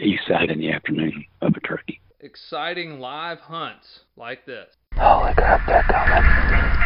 east side in the afternoon of a turkey. Exciting live hunts like this. Holy crap, they're coming.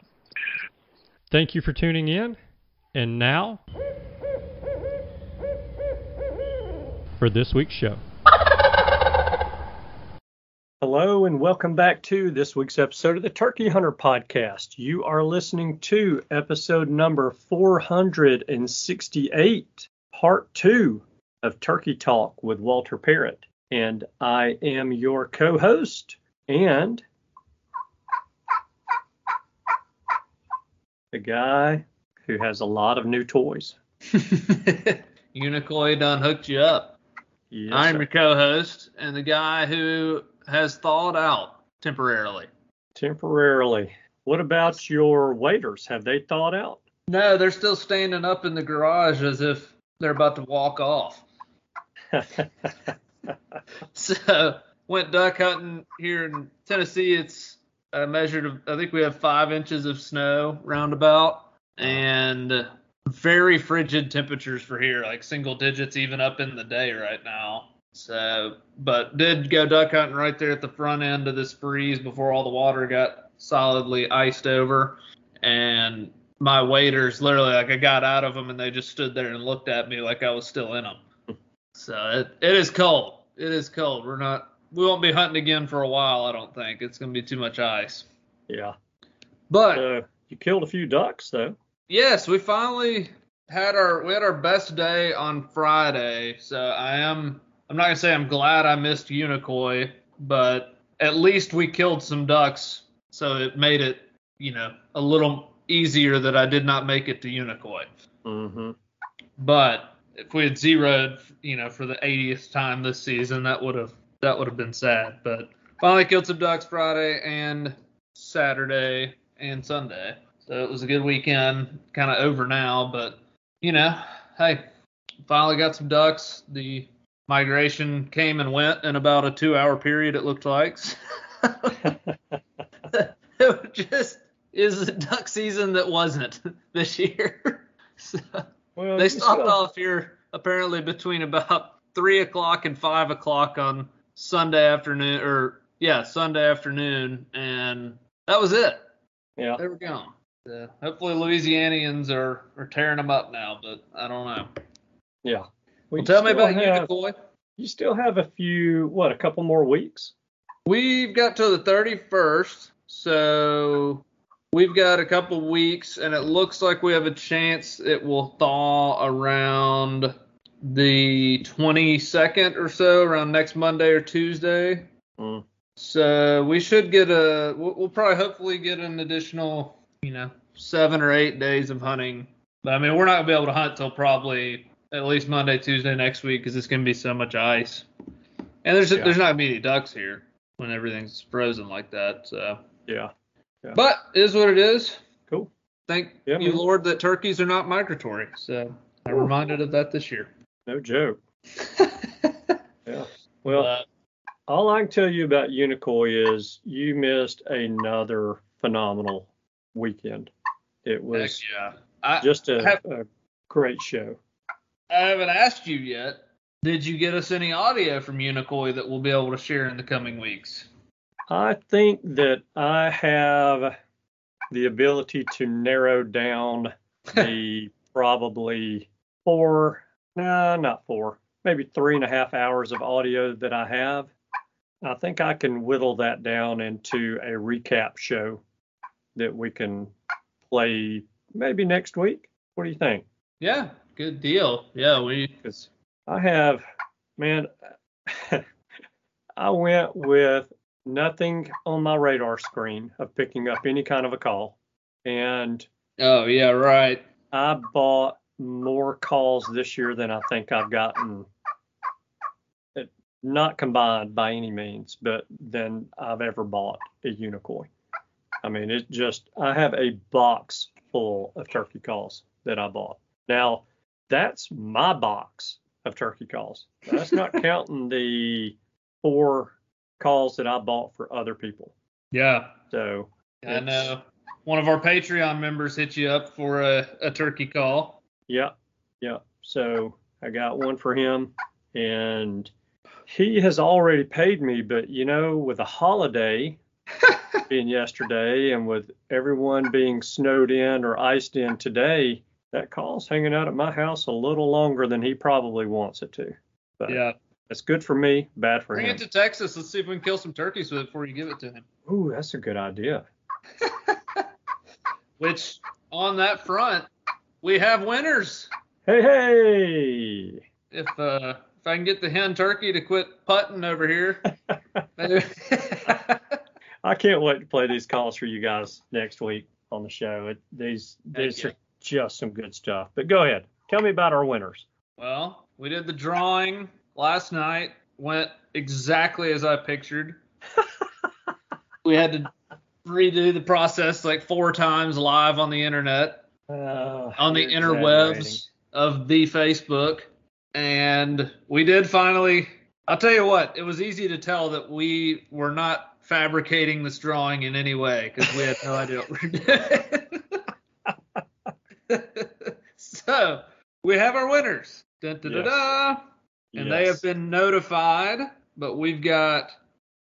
Thank you for tuning in. And now, for this week's show. Hello, and welcome back to this week's episode of the Turkey Hunter Podcast. You are listening to episode number 468, part two of Turkey Talk with Walter Parrott. And I am your co host and the guy who has a lot of new toys. Unicoi done hooked you up. Yes, I'm sir. your co-host and the guy who has thawed out temporarily. temporarily. What about your waiters? Have they thawed out? No, they're still standing up in the garage as if they're about to walk off. So went duck hunting here in Tennessee. It's I measured. I think we have five inches of snow roundabout, and very frigid temperatures for here, like single digits even up in the day right now. So, but did go duck hunting right there at the front end of this freeze before all the water got solidly iced over, and my waiters literally like I got out of them and they just stood there and looked at me like I was still in them. So it, it is cold. It is cold. We're not. We won't be hunting again for a while. I don't think it's gonna be too much ice. yeah. But So you killed a few ducks though. yes, we finally had our we had our best day on Friday. So I am. I'm not gonna say I'm glad I missed Unicoi, but at least we killed some ducks. So it made it, you know, a little easier that I did not make it to Unicoi. Mm-hmm. But if we had zeroed, you know, for the 80th time this season, that would have that would have been sad. But finally killed some ducks Friday and Saturday and Sunday, so it was a good weekend. Kind of over now, but you know, hey, finally got some ducks. The migration came and went in about a two-hour period. It looked like. it just is a duck season that wasn't this year. so, Well, they stopped off here apparently between about three o'clock and five o'clock on Sunday afternoon, or yeah, Sunday afternoon, and that was it. Yeah. they were gone. Uh, hopefully, Louisianians are, are tearing them up now, but I don't know. Yeah. Well, tell me about have, Unicoi. You still have a few, what, a couple more weeks? We've got to the 31st, so we've got a couple weeks, and it looks like we have a chance it will thaw around the 22nd or so, around next Monday or Tuesday. Mm. So we should get a, we'll, we'll probably hopefully get an additional, you know, seven or eight days of hunting. But I mean, we're not gonna be able to hunt till probably at least Monday, Tuesday next week because it's gonna be so much ice. And there's Yeah. there's not gonna be any ducks here when everything's frozen like that. So, Yeah. but it is what it is. Cool. Thank Yeah, you, man. Lord, that turkeys are not migratory. So I'm reminded of that this year. No joke. Yeah. Well, But, all I can tell you about Unicoi is you missed another phenomenal weekend. It was yeah. I, just a, have- a great show. I haven't asked you yet. Did you get us any audio from Unicoi that we'll be able to share in the coming weeks? I think that I have the ability to narrow down the probably four, no, not four, maybe three and a half hours of audio that I have. I think I can whittle that down into a recap show that we can play maybe next week. What do you think? Yeah, good deal. Yeah, we Because I have, man, I went with nothing on my radar screen of picking up any kind of a call. And Oh yeah, right. I bought more calls this year than I think I've gotten, it, not combined by any means, but than I've ever bought a Unicoi. I mean, it just, I have a box full of turkey calls that I bought. Now, that's my box of turkey calls. That's not counting the four calls that I bought for other people. Yeah, So, I know. One of our Patreon members hit you up for a, a turkey call. Yeah, yeah. So I got one for him, and he has already paid me. But you know, with a holiday being yesterday, and with everyone being snowed in or iced in today, that call's hanging out at my house a little longer than he probably wants it to. But Yeah. That's good for me, bad for Bring him. Bring it to Texas. Let's see if we can kill some turkeys with it before you give it to him. Ooh, that's a good idea. Which, on that front, we have winners. Hey, hey. If uh, if I can get the hen turkey to quit putting over here. I can't wait to play these calls for you guys next week on the show. It, these these are just some good stuff. But go ahead, tell me about our winners. well, we did the drawing last night. Went exactly as I pictured. we had to redo the process like four times live on the internet. Uh, on the interwebs of the Facebook. And we did finally, I'll tell you what, it was easy to tell that we were not fabricating this drawing in any way because we had no idea what we we're doing. so we have our winners. Dun, dun, Yes. dun. And they have been notified, but we've got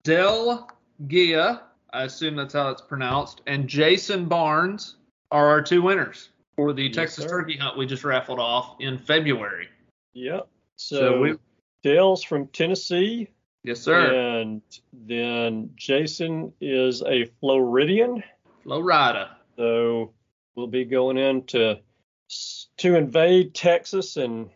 Del Gia, I assume that's how it's pronounced, and Jason Barnes are our two winners for the Yes, Texas sir. turkey hunt we just raffled off in February. Yep. So, So we- Dale's from Tennessee, Yes, sir. and then Jason is a Floridian. Florida. So we'll be going in to to invade Texas and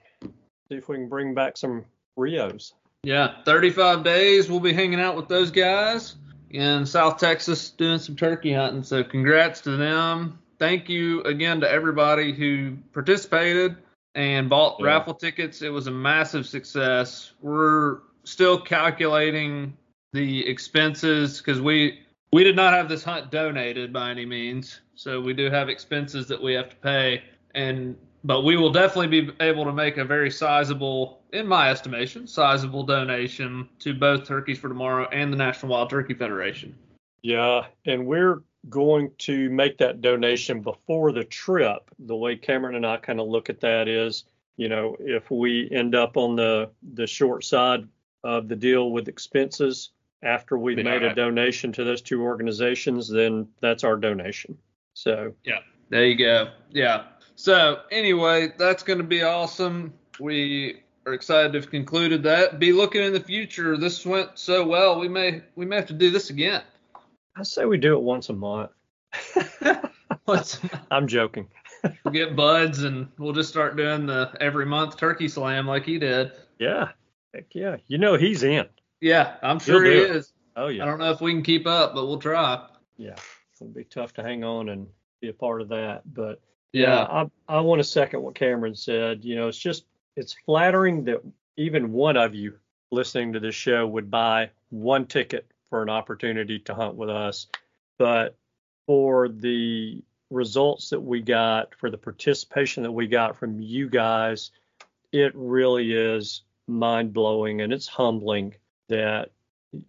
see if we can bring back some Rios. Yeah, 35 days. We'll be hanging out with those guys in South Texas doing some turkey hunting. So congrats to them. Thank you again to everybody who participated and bought Yeah. raffle tickets. It was a massive success. We're still calculating the expenses because we we did not have this hunt donated by any means. So we do have expenses that we have to pay and but we will definitely be able to make a very sizable, in my estimation, sizable donation to both Turkeys for Tomorrow and the National Wild Turkey Federation. Yeah, and we're going to make that donation before the trip. The way Cameron and I kind of look at that is, you know, if we end up on the the short side of the deal with expenses, after we've Yeah. made a donation to those two organizations, then that's our donation. So yeah, There you go. Yeah. So anyway, that's going to be awesome. We are excited to have concluded that. Be looking in the future. This went so well. We may we may have to do this again. I say we do it once a month. I'm joking. We'll get buds and we'll just start doing the every month turkey slam like he did. Yeah. Heck yeah. You know he's in. Yeah, I'm sure he do it. is. Oh I don't know if we can keep up, but we'll try. Yeah. It'll be tough to hang on and be a part of that. But Yeah. I I want to second what Cameron said. You know, it's just it's flattering that even one of you listening to this show would buy one ticket for an opportunity to hunt with us. But for the results that we got, for the participation that we got from you guys, it really is mind blowing and it's humbling that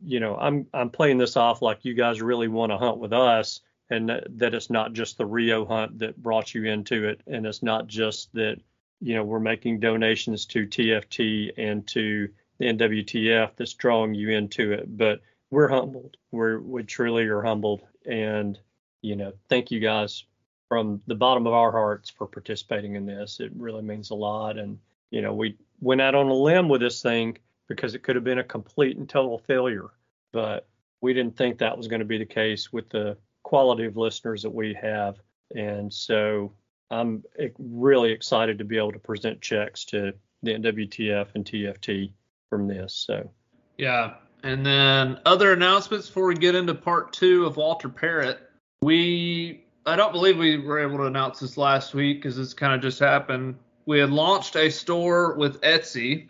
you know I'm I'm playing this off like you guys really want to hunt with us and that, that it's not just the Rio hunt that brought you into it, and it's not just that you know we're making donations to TFT and to the NWTF that's drawing you into it, but we're humbled. We're we truly are humbled, and you know thank you guys from the bottom of our hearts for participating in this. It really means a lot, and you know we went out on a limb with this thing because it could have been a complete and total failure, but we didn't think that was going to be the case with the quality of listeners that we have. And so I'm really excited to be able to present checks to the NWTF and TFT from this. So Yeah. And then other announcements before we get into part two of Walter Parrott. We, I don't believe we were able to announce this last week because this kind of just happened. We had launched a store with Etsy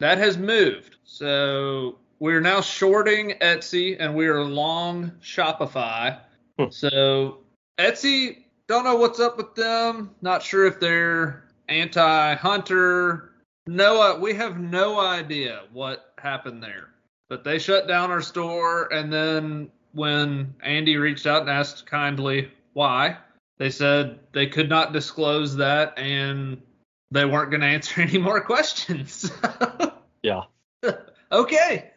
that has moved. So we're now shorting Etsy and we are long Shopify. Hmm. so Etsy, don't know what's up with them. Not sure if they're anti-hunter. No, uh, we have no idea what happened there. But they shut down our store, and then when Andy reached out and asked kindly why, they said they could not disclose that and they weren't going to answer any more questions. yeah, okay,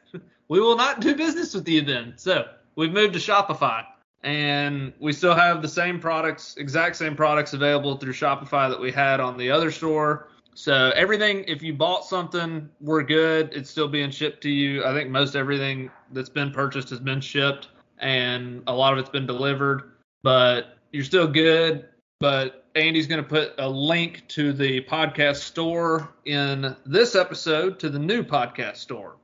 we will not do business with you then. So we've moved to Shopify, and we still have the same products, exact same products available through Shopify that we had on the other store. So everything, if you bought something, we're good. It's still being shipped to you. I think most everything that's been purchased has been shipped, and a lot of it's been delivered. But you're still good. But Andy's going to put a link to the podcast store in this episode to the new podcast store.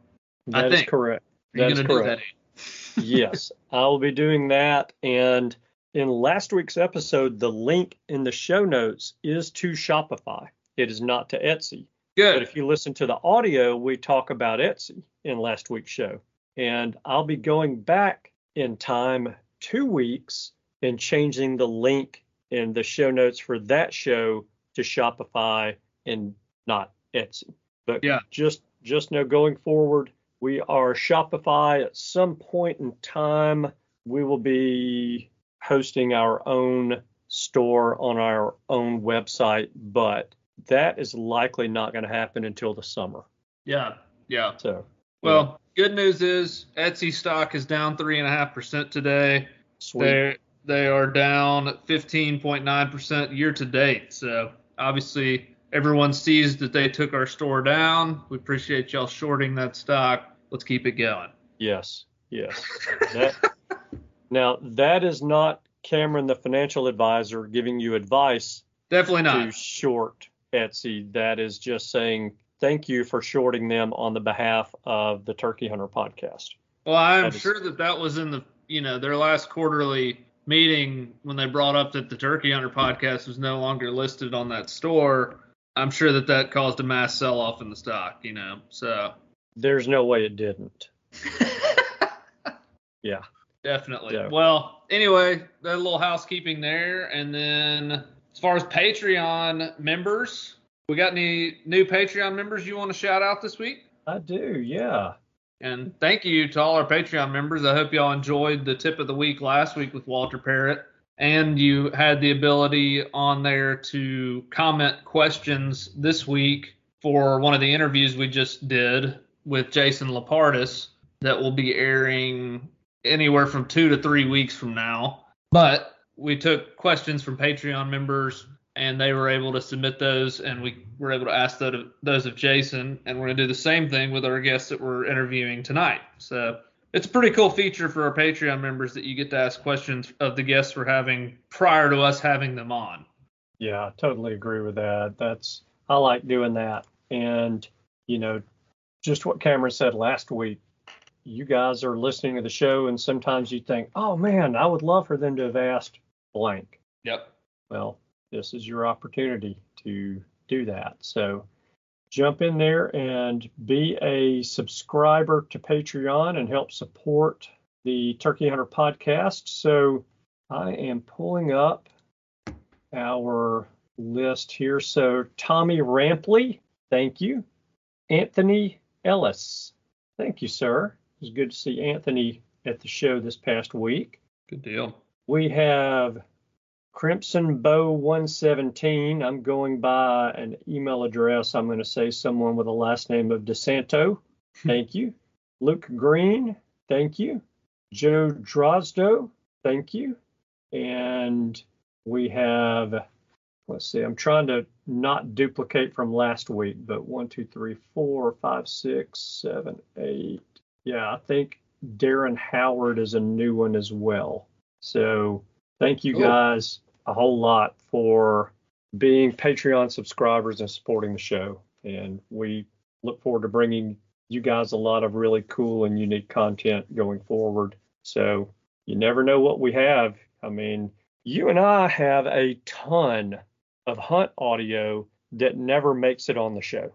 I that is think. correct. That is going to do correct. that? yes, I'll be doing that. And in last week's episode, the link in the show notes is to Shopify. It is not to Etsy. Good. But if you listen to the audio, we talk about Etsy in last week's show. And I'll be going back in time two weeks and changing the link in the show notes for that show to Shopify and not Etsy. But Yeah. just just know going forward, we are Shopify at some point in time. We will be hosting our own store on our own website, but that is likely not going to happen until the summer. Yeah. Yeah. So, Well, good news is Etsy stock is down three and a half percent today. sweet. They they are down 15.9 percent year to date. So obviously everyone sees that they took our store down. We appreciate y'all shorting that stock. Let's keep it going. Yes, yes. That, now, that is not Cameron, the financial advisor, giving you advice Definitely not. to short Etsy. That is just saying thank you for shorting them on the behalf of the Turkey Hunter podcast. Well, I'm That is- sure that that was in the you know their last quarterly meeting when they brought up that the Turkey Hunter podcast was no longer listed on that store. I'm sure that that caused a mass sell off in the stock. You know, so There's no way it didn't. Yeah. definitely. Yeah. Well, anyway, that little housekeeping there, and then as far as Patreon members, we got any new Patreon members you want to shout out this week? I do, yeah. And thank you to all our Patreon members. I hope y'all enjoyed the tip of the week last week with Walter Parrott. And you had the ability on there to comment questions this week for one of the interviews we just did with Jason Lapardis. that will be airing anywhere from two to three weeks from now. But we took questions from Patreon members and they were able to submit those and we were able to ask those of Jason and we're going to do the same thing with our guests that we're interviewing tonight. So it's a pretty cool feature for our Patreon members that you get to ask questions of the guests we're having prior to us having them on. Yeah, I totally agree with that. That's I like doing that. And you know, just what Cameron said last week, you guys are listening to the show and sometimes you think, "Oh man, I would love for them to have asked blank." Yep. Well, this is your opportunity to do that. So jump in there and be a subscriber to Patreon and help support the Turkey Hunter podcast. So I am pulling up our list here. So Tommy Rampley, thank you. Anthony Ellis, thank you, sir. It was good to see Anthony at the show this past week. Good deal. We have Crimson Bow 117. I'm going by an email address. I'm going to say someone with a last name of DeSanto. Hmm. Thank you. Luke Green. Thank you. Joe Drozdo. Thank you. And we have, let's see, I'm trying to not duplicate from last week, but one, two, three, four, five, six, seven, eight. Yeah, I think Darren Howard is a new one as well. So thank you guys a whole lot for being Patreon subscribers and supporting the show. And we look forward to bringing you guys a lot of really cool and unique content going forward. So you never know what we have. I mean, you and I have a ton of hunt audio that never makes it on the show.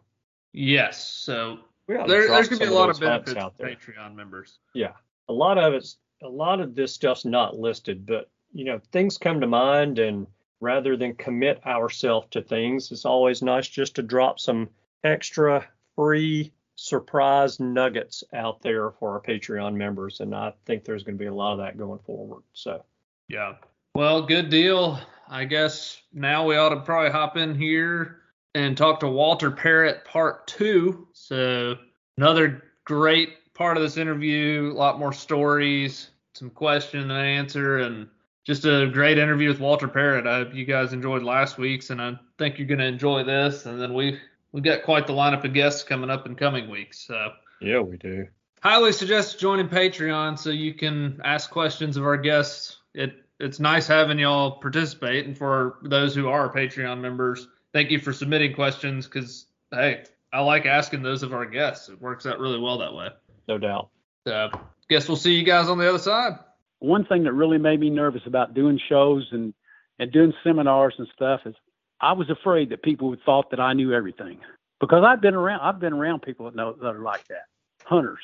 Yes. So there, there's going to be a lot of benefits out there. Patreon members. Yeah. A lot of it's a lot of this stuff's not listed, but you know, things come to mind and rather than commit ourselves to things, it's always nice just to drop some extra free surprise nuggets out there for our Patreon members. And I think there's going to be a lot of that going forward. So, yeah. Well, good deal. I guess now we ought to probably hop in here and talk to Walter Parrott part two. So, another great part of this interview, a lot more stories, some question and answer, and just a great interview with Walter Parrott. I hope you guys enjoyed last week's, and I think you're going to enjoy this. And then we we got quite the lineup of guests coming up in coming weeks. So yeah, we do. Highly suggest joining Patreon so you can ask questions of our guests. It it's nice having y'all participate, and for those who are Patreon members, thank you for submitting questions because hey, I like asking those of our guests. It works out really well that way. No doubt. So guess we'll see you guys on the other side. One thing that really made me nervous about doing shows and and doing seminars and stuff is I was afraid that people would thought that I knew everything because I've been around I've been around people that know that are like that. Hunters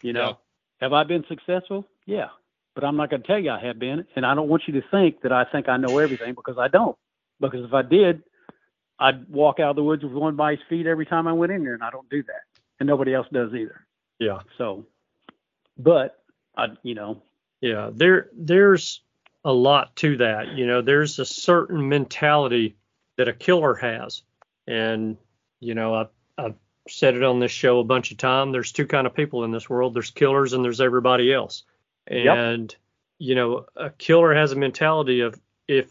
you know. Yeah. have I been successful? Yeah. But I'm not going to tell you I have been and I don't want you to think that I think I know everything because I don't. Because if I did I'd walk out of the woods with one by his feet every time I went in there and I don't do that. And nobody else does either yeah so but I you know yeah, there there's a lot to that. You know, there's a certain mentality that a killer has, and you know, I've, I've said it on this show a bunch of times. There's two kind of people in this world. There's killers and there's everybody else. And yep. you know, a killer has a mentality of if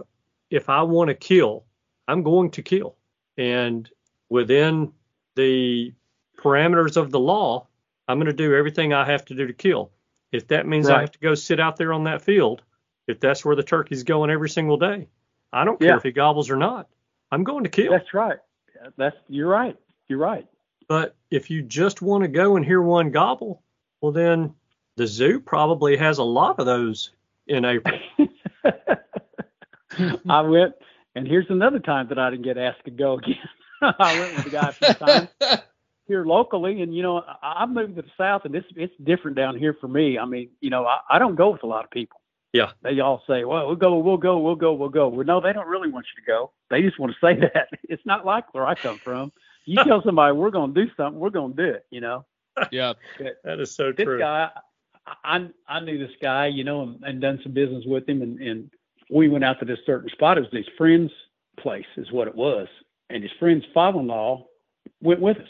if I want to kill, I'm going to kill, and within the parameters of the law, I'm going to do everything I have to do to kill. If that means right. I have to go sit out there on that field, if that's where the turkey's going every single day, I don't care yeah. if he gobbles or not. I'm going to kill. That's right. That's you're right. You're right. But if you just want to go and hear one gobble, well then the zoo probably has a lot of those in April. I went, and here's another time that I didn't get asked to go again. I went with the guy a few times, here locally, and you know, I, have moved to the south, and it's it's different down here for me. I mean, you know, I, I don't go with a lot of people. Yeah. They all say, "Well, we'll go, we'll go, we'll go, we'll go." Well, no, they don't really want you to go. They just want to say that. It's not like where I come from. You tell somebody we're going to do something, we're going to do it. You know. Yeah, that is so this true. This guy, I I knew this guy, you know, and, and done some business with him, and and we went out to this certain spot. It was his friend's place, is what it was, and his friend's father-in-law went with us.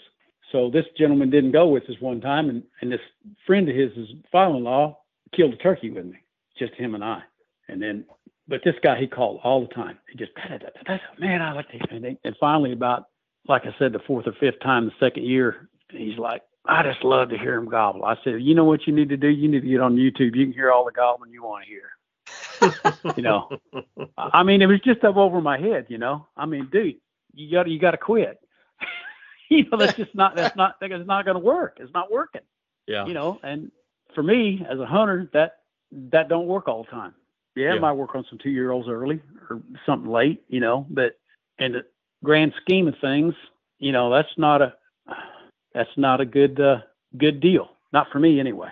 So this gentleman didn't go with us one time, and, and this friend of his, his father-in-law, killed a turkey with me, just him and I. And then, but this guy he called all the time. He just man, I like to. And, they, and finally, about like I said, the fourth or fifth time, the second year, he's like, I just love to hear him gobble. I said, you know what you need to do? You need to get on YouTube. You can hear all the gobbling you want to hear. you know, I mean, it was just up over my head. You know, I mean, dude, you got you got to quit. you know, that's just not that's not that's not going to work. It's not working. Yeah. You know, and for me as a hunter, that that don't work all the time. Yeah, Yeah. I might work on some two year olds early or something late. You know, but in the grand scheme of things, you know, that's not a that's not a good uh, good deal. Not for me anyway.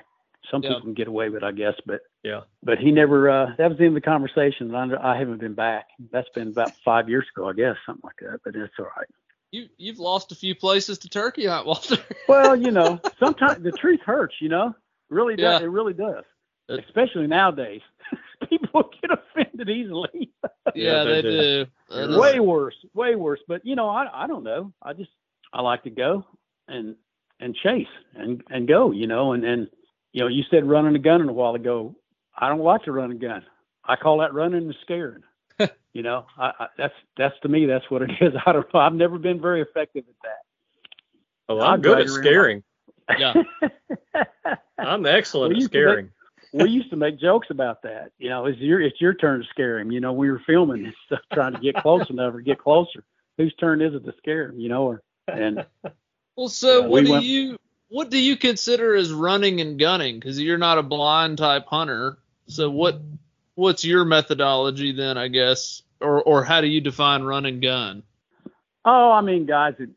Some Yeah. people can get away with, it, I guess, but Yeah. but he never. Uh, that was the end of the conversation. and I, I haven't been back. That's been about five years ago, I guess, something like that. But it's all right. You you've lost a few places to turkey hunt, Walter. Well, you know, sometimes the truth hurts. You know, really does. Yeah. It really does. It- Especially nowadays, people get offended easily. yeah, they do. do. Way worse, way worse. But you know, I I don't know. I just I like to go and and chase and and go. You know, and and you know, you said running a gun a while ago. I don't like to run a gun. I call that running and scaring. You know, I, I that's that's to me that's what it is. I don't know. I've never been very effective at that. Oh, I'll I'm good at drag around scaring. Yeah. I'm excellent Well, at you make- scaring. we used to make jokes about that. You know, it's your it's your turn to scare him. You know, we were filming and stuff, trying to get close enough or get closer. Whose turn is it to scare him? You know, or and Well, so Yeah, what we do went- you what do you consider as running and gunning? Because you're not a blind type hunter. So what what's your methodology then? I guess, or or how do you define run and gun? oh, I mean, guys, it,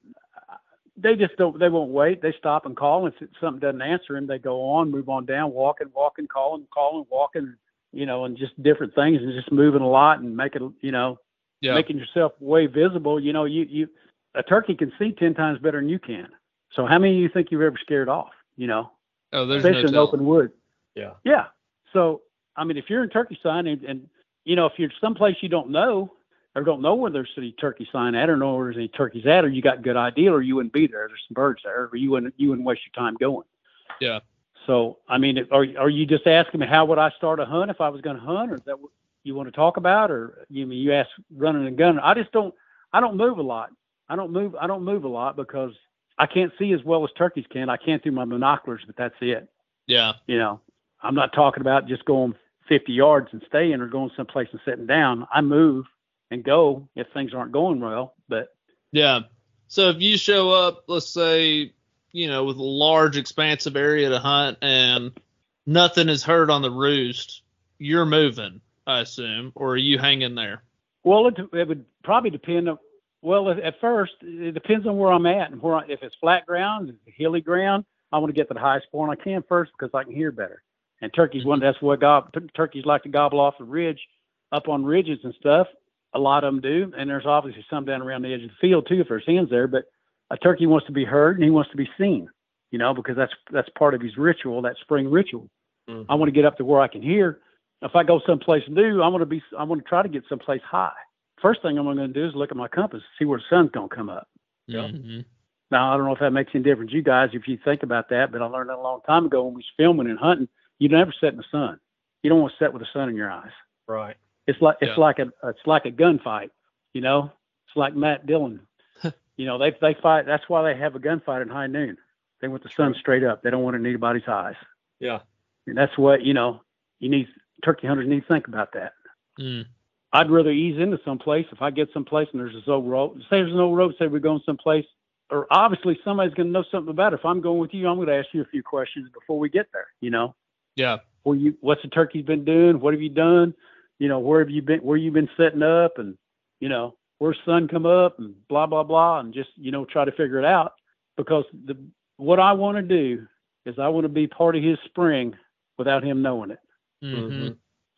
they just don't. They won't wait. They stop and call, and if something doesn't answer them, they go on, move on down, walking, walking, calling, calling, walking. You know, and just different things, and just moving a lot and making you know Yeah. making yourself way visible. You know, you you a turkey can see ten times better than you can. So how many of you think you've ever scared off? You know, oh, there's especially no in open wood. Yeah. Yeah. So I mean, if you're in turkey sign and, and you know if you're someplace you don't know or don't know where there's any turkey sign at or know where there's any turkeys at or you got a good idea or you wouldn't be there. There's some birds there or you wouldn't you wouldn't waste your time going. Yeah. So I mean, are are you just asking me how would I start a hunt if I was going to hunt or is that what you want to talk about or you mean you ask running and gunning? I just don't I don't move a lot. I don't move I don't move a lot because I can't see as well as turkeys can. I can't through my binoculars, but that's it Yeah. you know, I'm not talking about just going 50 yards and staying or going someplace and sitting down. I move and go if things aren't going well. But Yeah. So if you show up, let's say, you know, with a large expansive area to hunt and nothing is heard on the roost, you're moving, I assume, or are you hanging there? well, it, it would probably depend on. Well, at- at first, it depends on where I'm at and where I, if it's flat ground, if it's hilly ground, I want to get to the highest point I can first because I can hear better. And turkeys, one that's what gob, turkeys like to gobble off the ridge, up on ridges and stuff. A lot of them do, and there's obviously some down around the edge of the field too if there's hens there. But a turkey wants to be heard and he wants to be seen, you know, because that's that's part of his ritual, that spring ritual. Mhm. I want to get up to where I can hear. If I go someplace new, I want to be, I want to try to get someplace high. First thing I'm going to do is look at my compass, see where the sun's going to come up. Yeah. Mhm. Now I don't know if that makes any difference you guys if you think about that, but I learned that a long time ago when we was filming and hunting. You never set in the sun. You don't want to set with the sun in your eyes. Right. It's like it's Yeah. like a it's like a gunfight, you know. It's like Matt Dillon. you know, they they fight. That's why they have a gunfight at high noon. They want the sun straight up. They don't want it in anybody's eyes. Yeah. And that's what you know. You need turkey hunters need to think about that. Mm. I'd rather ease into someplace if I get someplace and there's this old road. Say there's an old road. Say we're going someplace, or obviously somebody's going to know something about it. If I'm going with you, I'm going to ask you a few questions before we get there. You know, Yeah. where you, what's the turkey's been doing? What have you done? You know, where have you been? Where you been setting up? And you know, where's sun come up? And blah blah blah. And just you know, try to figure it out. Because the what I want to do is I want to be part of his spring without him knowing it. hmm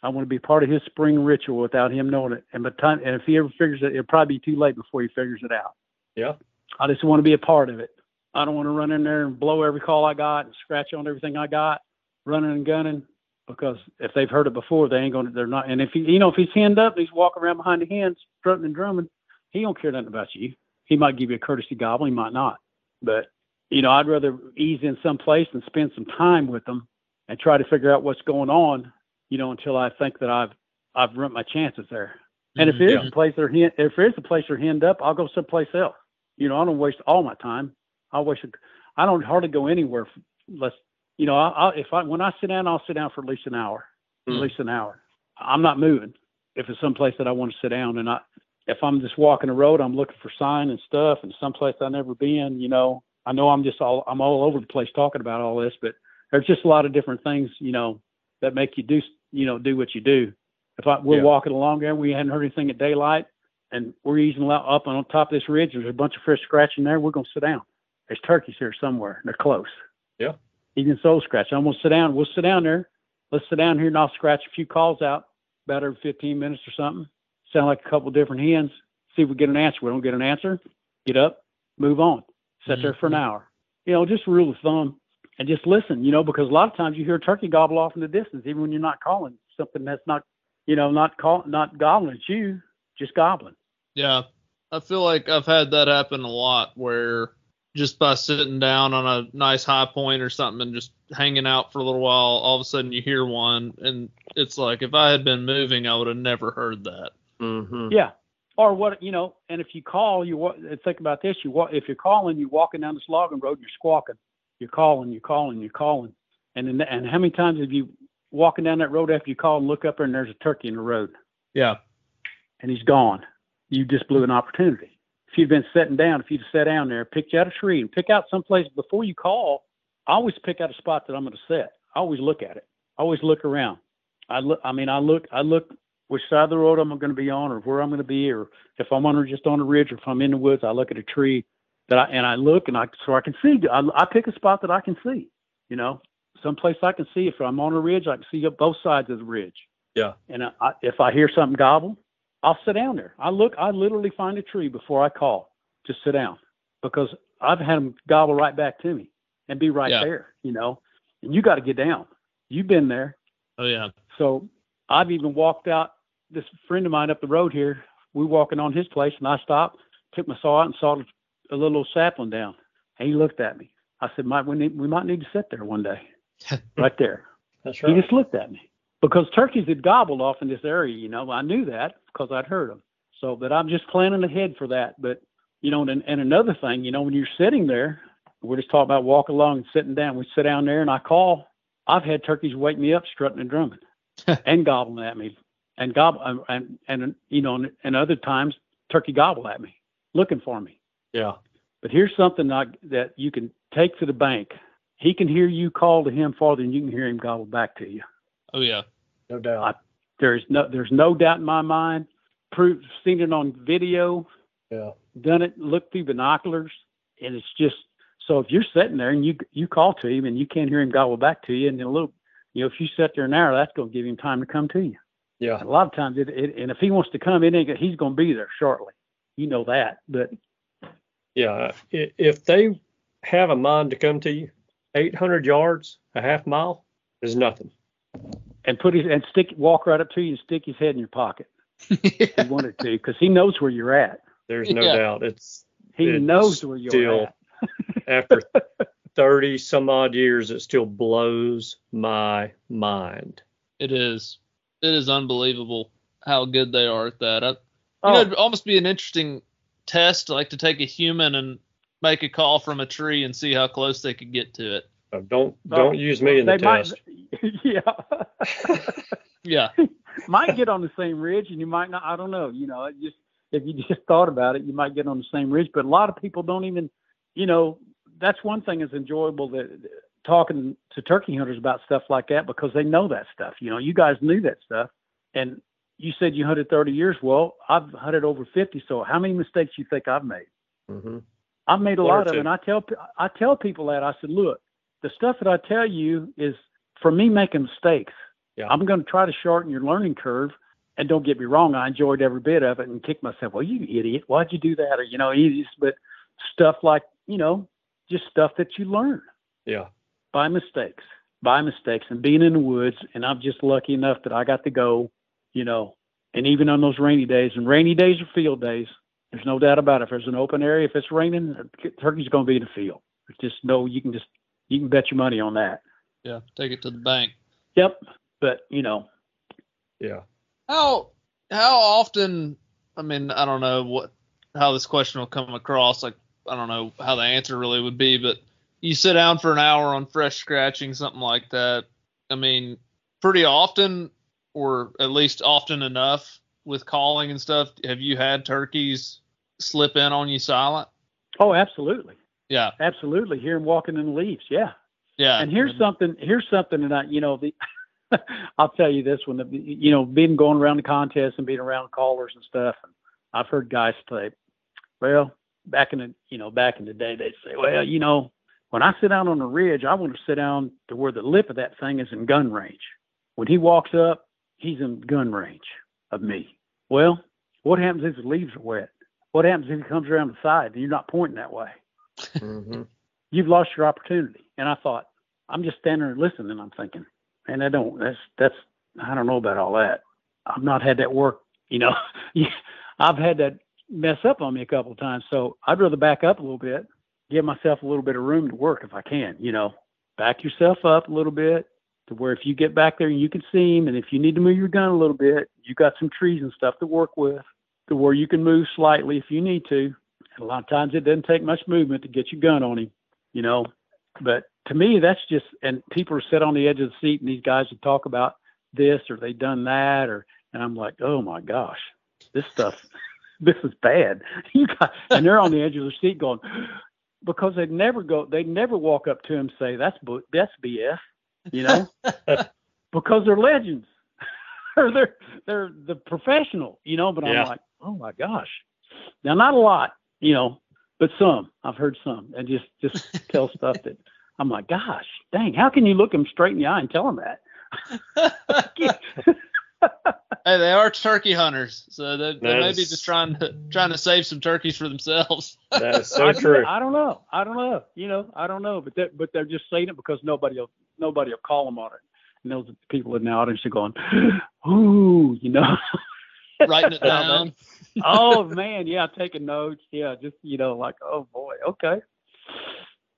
I want to be part of his spring ritual without him knowing it. And by the time, and if he ever figures it, it'll probably be too late before he figures it out. Yeah. I just want to be a part of it. I don't want to run in there and blow every call I got and scratch on everything I got, running and gunning. Because if they've heard it before, they ain't gonna. They're not. And if he, you know, if he's henned up, and he's walking around behind the hens, strutting and drumming. He don't care nothing about you. He might give you a courtesy gobble. He might not. But you know, I'd rather ease in some place and spend some time with them and try to figure out what's going on, you know, until I think that I've I've run my chances there. And if Mhm. there's Yeah. a place they're hen- if there's a place they're henned up, I'll go someplace else. You know, I don't waste all my time. I waste. I don't hardly go anywhere unless you know. I, I if I when I sit down, I'll sit down for at least an hour. Mm. At least an hour. I'm not moving if it's someplace that I want to sit down. And I, if I'm just walking the road, I'm looking for sign and stuff, and someplace I've never been. You know, I know I'm just all I'm all over the place talking about all this, but there's just a lot of different things, you know, that make you do, you know, do what you do. If I, we're Yeah. walking along there, we hadn't heard anything at daylight, and we're easing up on top of this ridge. There's a bunch of fish scratching there. We're gonna sit down. There's turkeys here somewhere. They're close. Yeah. Even soul scratch. I'm gonna sit down. We'll sit down there. Let's sit down here and I'll scratch a few calls out about every 15 minutes or something. Sound like a couple different hens. See if we get an answer. We don't get an answer. Get up, move on. Sit there for an mm-hmm. hour. You know, just rule of thumb and just listen, you know, because a lot of times you hear a turkey gobble off in the distance, even when you're not calling something that's not, you know, not call, not gobbling at you, just gobbling. Yeah. I feel like I've had that happen a lot where just by sitting down on a nice high point or something and just hanging out for a little while, all of a sudden you hear one and it's like if I had been moving, I would have never heard that. Mm-hmm. Yeah. Or what, you know, and if you call, you think about this, you if you're calling, you're walking down this logging road and you're squawking, you're calling, you're calling, you're calling. And then, and how many times have you walking down that road after you call and look up there and there's a turkey in the road Yeah. and he's gone? You just blew an opportunity. If you'd been sitting down, if you'd sat down there, picked out a tree and pick out someplace before you call, I always pick out a spot that I'm going to sit. I always look at it. I always look around. I look, I mean, I look, I look which side of the road I'm going to be on or where I'm going to be, or if I'm on or just on a ridge or if I'm in the woods, I look at a tree that I, and I look and I, so I can see, I, I pick a spot that I can see, you know, someplace I can see. If I'm on a ridge, I can see both sides of the ridge. Yeah. And I, I- if I hear something gobble, I'll sit down there. I look, I literally find a tree before I call to sit down because I've had them gobble right back to me and be right Yeah. there, you know, and you got to get down. You've been there. Oh yeah. So I've even walked out. This friend of mine up the road here, we walking on his place, and I stopped, took my saw out, and sawed a little sapling down. And he looked at me. I said, "Might we need, we might need to sit there one day, right there." That's right. He just looked at me because turkeys had gobbled off in this area. You know, I knew that because I'd heard them. So, but I'm just planning ahead for that. But you know, and, and another thing, you know, when you're sitting there, we're just talking about walking along and sitting down. We sit down there, and I call. I've had turkeys wake me up strutting and drumming and gobbling at me, and gobble and and, and you know, and, and other times turkey gobble at me, looking for me. Yeah. But here's something I, that you can take to the bank. He can hear you call to him farther than you can hear him gobble back to you. Oh yeah. No doubt. There's no there's no doubt in my mind. Proved seen it on video, Yeah. done it, looked through binoculars, and it's just so if you're sitting there and you you call to him and you can't hear him gobble back to you, and then a little, you know, if you sit there an hour, that's going to give him time to come to you. Yeah. A lot of times, it, it and if he wants to come, it ain't he's going to be there shortly. You know that, but Yeah. If they have a mind to come to you, 800 yards, a half mile is nothing. And put his and stick walk right up to you and stick his head in your pocket if he wanted to, because he knows where you're at. There's no Yeah. doubt. It's He It's knows where you're still- at. after 30 some odd years, it still blows my mind. It is. It is unbelievable how good they are at that. I, you Oh. know, it'd almost be an interesting test, like to take a human and make a call from a tree and see how close they could get to it. So don't don't use me in the might, test. yeah, Yeah. might get on the same ridge, and you might not. I don't know. You know, it just if you just thought about it, you might get on the same ridge. But a lot of people don't even. You know, that's one thing that's enjoyable that talking to turkey hunters about stuff like that because they know that stuff. You know, you guys knew that stuff, and you said you hunted 30 years. Well, I've hunted over 50. So how many mistakes you think I've made? hmm I've made a One lot of two. them. And I tell I tell people that I said, look, the stuff that I tell you is for me making mistakes. Yeah. I'm going to try to shorten your learning curve. And don't get me wrong, I enjoyed every bit of it and kicked myself. Well, you idiot, why'd you do that? Or you know, just, but stuff like you know, just stuff that you learn Yeah. by mistakes, by mistakes, and being in the woods. And I'm just lucky enough that I got to go, you know, and even on those rainy days, and rainy days are field days. There's no doubt about it. If there's an open area, if it's raining, turkey's going to be in the field. Just know you can just you can bet your money on that. Yeah, take it to the bank. Yep. But you know, Yeah. How how often? I mean, I don't know what how this question will come across. Like, I don't know how the answer really would be, but you sit down for an hour on fresh scratching, something like that. I mean, pretty often, or at least often enough with calling and stuff. Have you had turkeys slip in on you silent? oh, absolutely, Yeah, absolutely. Hear him walking in the leaves. Yeah. yeah. and here's something here's something that I you know the I'll tell you this one the- you know being going around the contest and being around callers and stuff and I've heard guys say well back in the you know back in the day they'd say well you know when I sit down on the ridge I want to sit down to where the lip of that thing is in gun range when he walks up he's in gun range of me well what happens if the leaves are wet what happens if he comes around the side and you're not pointing that way hmm you've lost your opportunity. And I thought, I'm just standing there listening. I'm thinking, and I don't, that's, that's, I don't know about all that. I've not had that work, you know, I've had that mess up on me a couple of times. So I'd rather back up a little bit, give myself a little bit of room to work if I can, you know, back yourself up a little bit to where if you get back there you can see him, and if you need to move your gun a little bit, you got some trees and stuff to work with to where you can move slightly if you need to. And a lot of times it doesn't take much movement to get your gun on him, you know. But to me, that's just, and people are sit on the edge of the seat, and these guys would talk about this or they done that, or, and I'm like, oh my gosh, this stuff, this is bad. You got, and they're on the edge of the seat going, because they'd never go, they'd never walk up to him and say, that's, that's BS, you know, because they're legends. or they're they're the professional, you know. But Yeah. I'm like, oh my gosh. Now, not a lot, you know, but some. I've heard some, and just just tell stuff that I'm like, gosh, dang, how can you look them straight in the eye and tell them that? Hey, they are turkey hunters, so they, they may That be just trying to trying to save some turkeys for themselves. That is so I, true. I don't know. I don't know. You know, I don't know. But they but they're just saying it because nobody will nobody will call them on it. And those people in the audience are going, ooh, you know. Writing it down. oh man, yeah, taking notes. Yeah, just you know, like, oh boy, okay.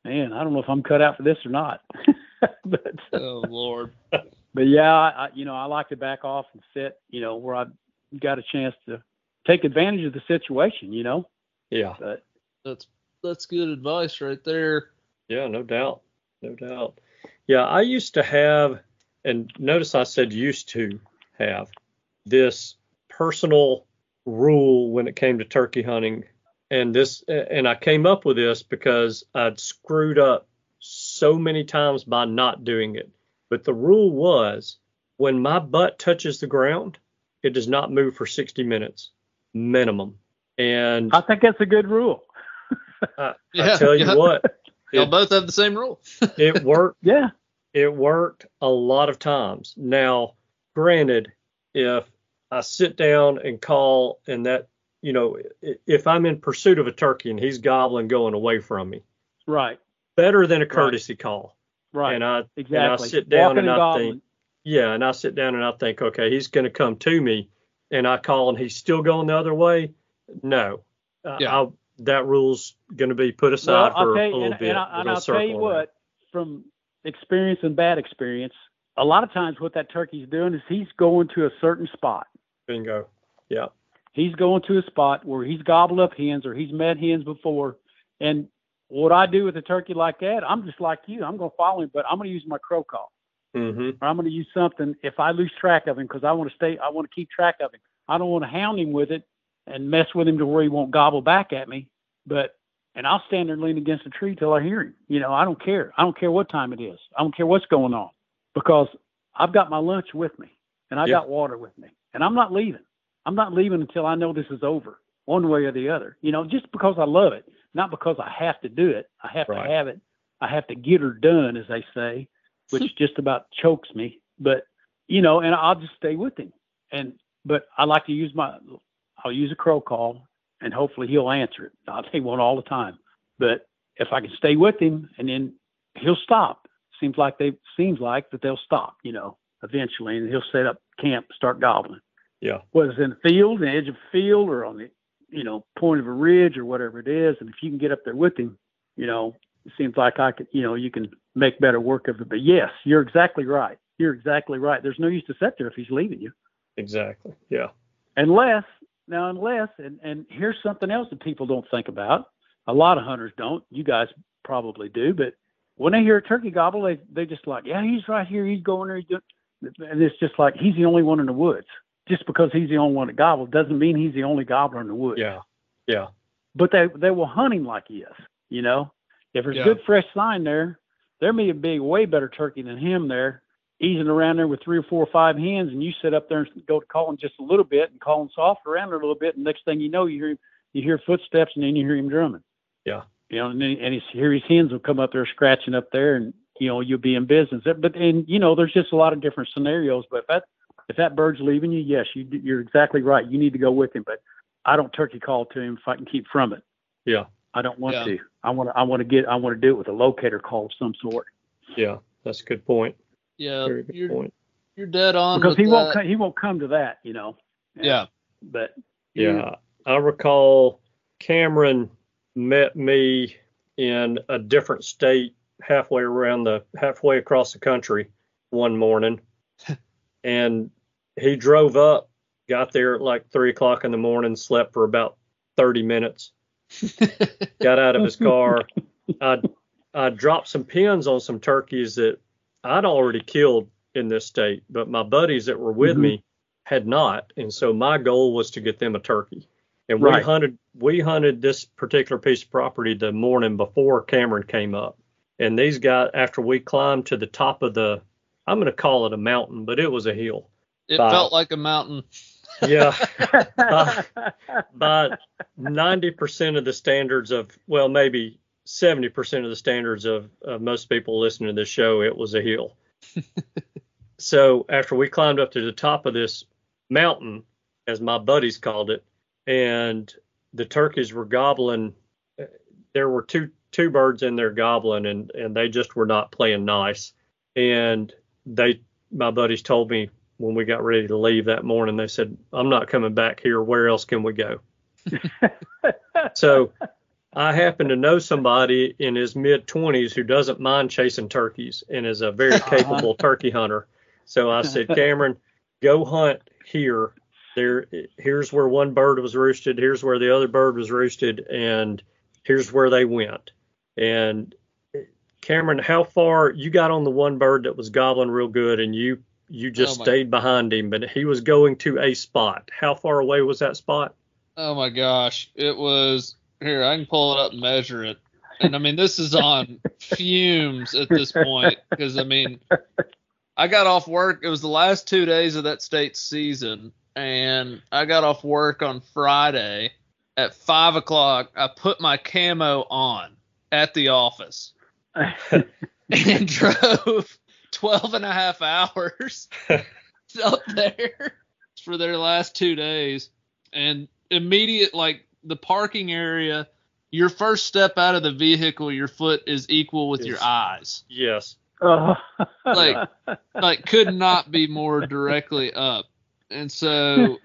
Man, I don't know if I'm cut out for this or not. but uh, Oh Lord. but yeah, I, I- you know, I like to back off and sit, you know, where I've got a chance to take advantage of the situation, you know. Yeah. But That's that's good advice right there. Yeah, no doubt. No doubt. Yeah, I used to have, and notice I said used to have this personal rule when it came to turkey hunting. And this, and I came up with this because I'd screwed up so many times by not doing it. But the rule was when my butt touches the ground, it does not move for 60 minutes minimum. And I think that's a good rule. I, Yeah, I tell you yeah. what, Y'all both have the same rule. it worked Yeah. it worked a lot of times. Now, granted, if I sit down and call and that, you know, if I'm in pursuit of a turkey and he's gobbling going away from me, Right. better than a courtesy call. Right. And I exactly. sit down Walking and I gobbling. think- yeah, and I sit down and I think, okay, he's going to come to me, and I call and he's still going the other way. No, Yeah. I'll, that rule's going to be put aside well, for a little and, bit. and, I, and I'll tell you what, from experience and bad experience, a lot of times what that turkey's doing is he's going to a certain spot. Bingo. Yeah. He's going to a spot where he's gobbled up hens or he's met hens before. And what I do with a turkey like that, I'm just like you. I'm going to follow him, but I'm going to use my crow call. Mm-hmm. or I'm going to use something if I lose track of him because I want to stay, I want to keep track of him. I don't want to hound him with it and mess with him to where he won't gobble back at me. But and I'll stand there and lean against a tree till I hear him. You know, I don't care. I don't care what time it is. I don't care what's going on because I've got my lunch with me and I Yeah. got water with me and I'm not leaving. I'm not leaving until I know this is over, one way or the other. You know, just because I love it, not because I have to do it. I have Right. to have it. I have to get her done, as they say which just about chokes me. But you know, and I'll just stay with him. And but I like to use my I'll use a crow call and hopefully he'll answer it. I'll take one all the time. But if I can stay with him and then he'll stop. Seems like they seems like that they'll stop, you know, eventually and he'll set up camp, start gobbling. Yeah. Whether it's in the field, the edge of the field or on the you know, point of a ridge or whatever it is. And if you can get up there with him, you know, it seems like I could, you know, you can make better work of it. But yes, you're exactly right. You're exactly right. There's no use to sit there if he's leaving you. Exactly. Yeah. Unless now, unless and and here's something else that people don't think about. A lot of hunters don't. You guys probably do, but when they hear a turkey gobble, they they just like, yeah, he's right here. He's going there. He's doing, and it's just like he's the only one in the woods. Just because he's the only one that gobbled doesn't mean he's the only gobbler in the woods. Yeah. Yeah. But they they will hunt him like he is. You know, if there's Yeah. good fresh sign there, there may be a way better turkey than him there, easing around there with three or four or five hens, and you sit up there and go to calling just a little bit and calling soft around a little bit, and next thing you know, you hear you hear footsteps and then you hear him drumming. Yeah. You know, and then and he's, hear his hens will come up there scratching up there, and you know you'll be in business. But and you know, there's just a lot of different scenarios. But if that if that bird's leaving you, yes, you you're exactly right. You need to go with him. But I don't turkey call to him if I can keep from it. Yeah. I don't want Yeah. to. I want to. I want to get. I want to do it with a locator call of some sort Yeah. That's a good point. Yeah, Very good you're point. you're dead on because with he won't. that. co- He won't come to that. You know. Yeah. But Yeah. I recall Cameron met me in a different state halfway around the halfway across the country one morning. and he drove up, got there at like three o'clock in the morning, slept for about 30 minutes, got out of his car. I, I dropped some pins on some turkeys that I'd already killed in this state, but my buddies that were with Mhm. me had not. And so my goal was to get them a turkey. And Right. we hunted we hunted this particular piece of property the morning before Cameron came up. And these guys after we climbed to the top of the I'm gonna call it a mountain, but it was a hill. it Bye. felt like a mountain. Yeah. by 90% of the standards of, well, maybe 70% of the standards of, of most people listening to this show, it was a hill. so after we climbed up to the top of this mountain, as my buddies called it, and the turkeys were gobbling, uh, there were two two birds in there gobbling, and and they just were not playing nice. And they, my buddies told me when we got ready to leave that morning, they said, I'm not coming back here. Where else can we go? so I happen to know somebody in his mid 20s who doesn't mind chasing turkeys and is a very uh-huh. capable turkey hunter. So I said, Cameron, go hunt here. There, here's where one bird was roosted. Here's where the other bird was roosted, and here's where they went. And Cameron, how far you got on the one bird that was gobbling real good, and you you just Oh stayed behind him, but he was going to a spot. How far away was that spot? Oh my gosh, it was here. I can pull it up and measure it. And I mean, this is on fumes at this point because I mean, I got off work. It was the last two days of that state season, and I got off work on Friday at five o'clock. I put my camo on at the office and drove 12 and a half hours up there for their last two days. And immediate, like the parking area, your first step out of the vehicle, your foot is equal with your eyes. Yes. Oh. Like- Like, could not be more directly up. And so,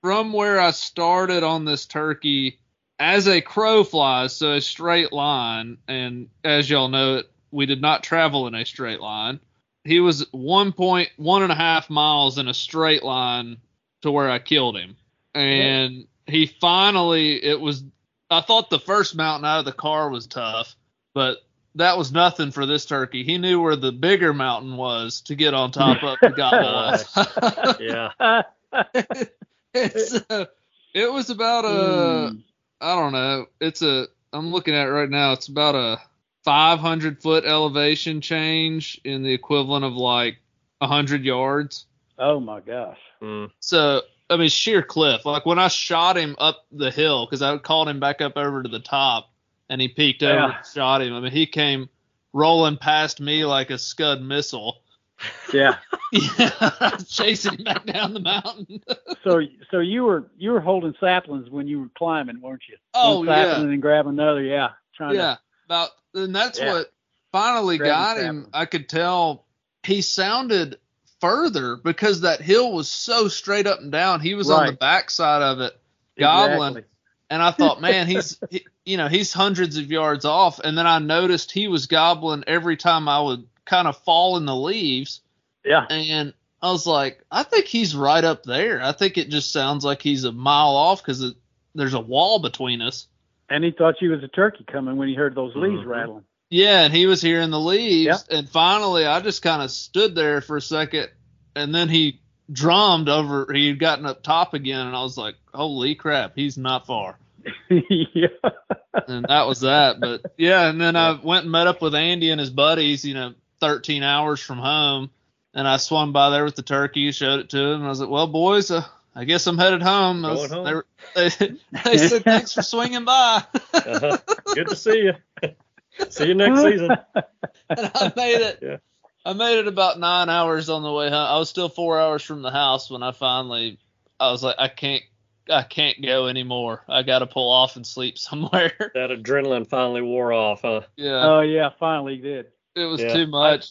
from where I started on this turkey, as a crow flies, so a straight line, and as y'all know, it we did not travel in a straight line. He was one point one and a half miles in a straight line to where I killed him, and he finally it was. I thought the first mountain out of the car was tough, but that was nothing for this turkey. He knew where the bigger mountain was to get on top of to gobble us. Yeah. it's, uh, it was about a Hmm. I don't know. It's a I'm looking at it right now. It's about a 500 foot elevation change in the equivalent of like 100 yards. oh my gosh. Mm. So I mean sheer cliff. Like when I shot him up the hill because I called him back up over to the top and he peeked over and shot him. I mean he came rolling past me like a Scud missile. Yeah. Yeah, I was chasing him back down the mountain. So so you were you were holding saplings when you were climbing, weren't you? Oh One yeah. and then grab another. Yeah. Trying yeah, about and that's Yeah. what finally Grabbing got him. sapling. I could tell he sounded further because that hill was so straight up and down. He was on the Right. backside of it to gobbling, Exactly. and I thought, man, he's he, you know he's hundreds of yards off, and then I noticed he was gobbling every time I would kind of fall in the leaves, Yeah. and I was like, I think he's right up there. I think it just sounds like he's a mile off because there's a wall between us. And he thought you was a turkey coming when he heard those leaves Mhm. rattling. Yeah, and he was hearing the leaves, and finally I just kind of stood there for a second, and then he drummed over. He had gotten up top again, and I was like, "Holy crap, he's not far." yeah. and that was that. But yeah, and then I went and met up with Andy and his buddies, you know, 13 hours from home, and I swung by there with the turkey, showed it to them, and I was like, "Well, boys, uh, I guess I'm headed home." I was- home. They, were, they, they said, "Thanks for swinging by." Uh-huh. Good to see you. see you next season. and I made it. Yeah. I made it about nine hours on the way home. I was still four hours from the house when I finally. I was like, I can't, I can't go anymore. I got to pull off and sleep somewhere. That adrenaline finally wore off, huh? yeah, Oh yeah, finally did. It was yeah. too much.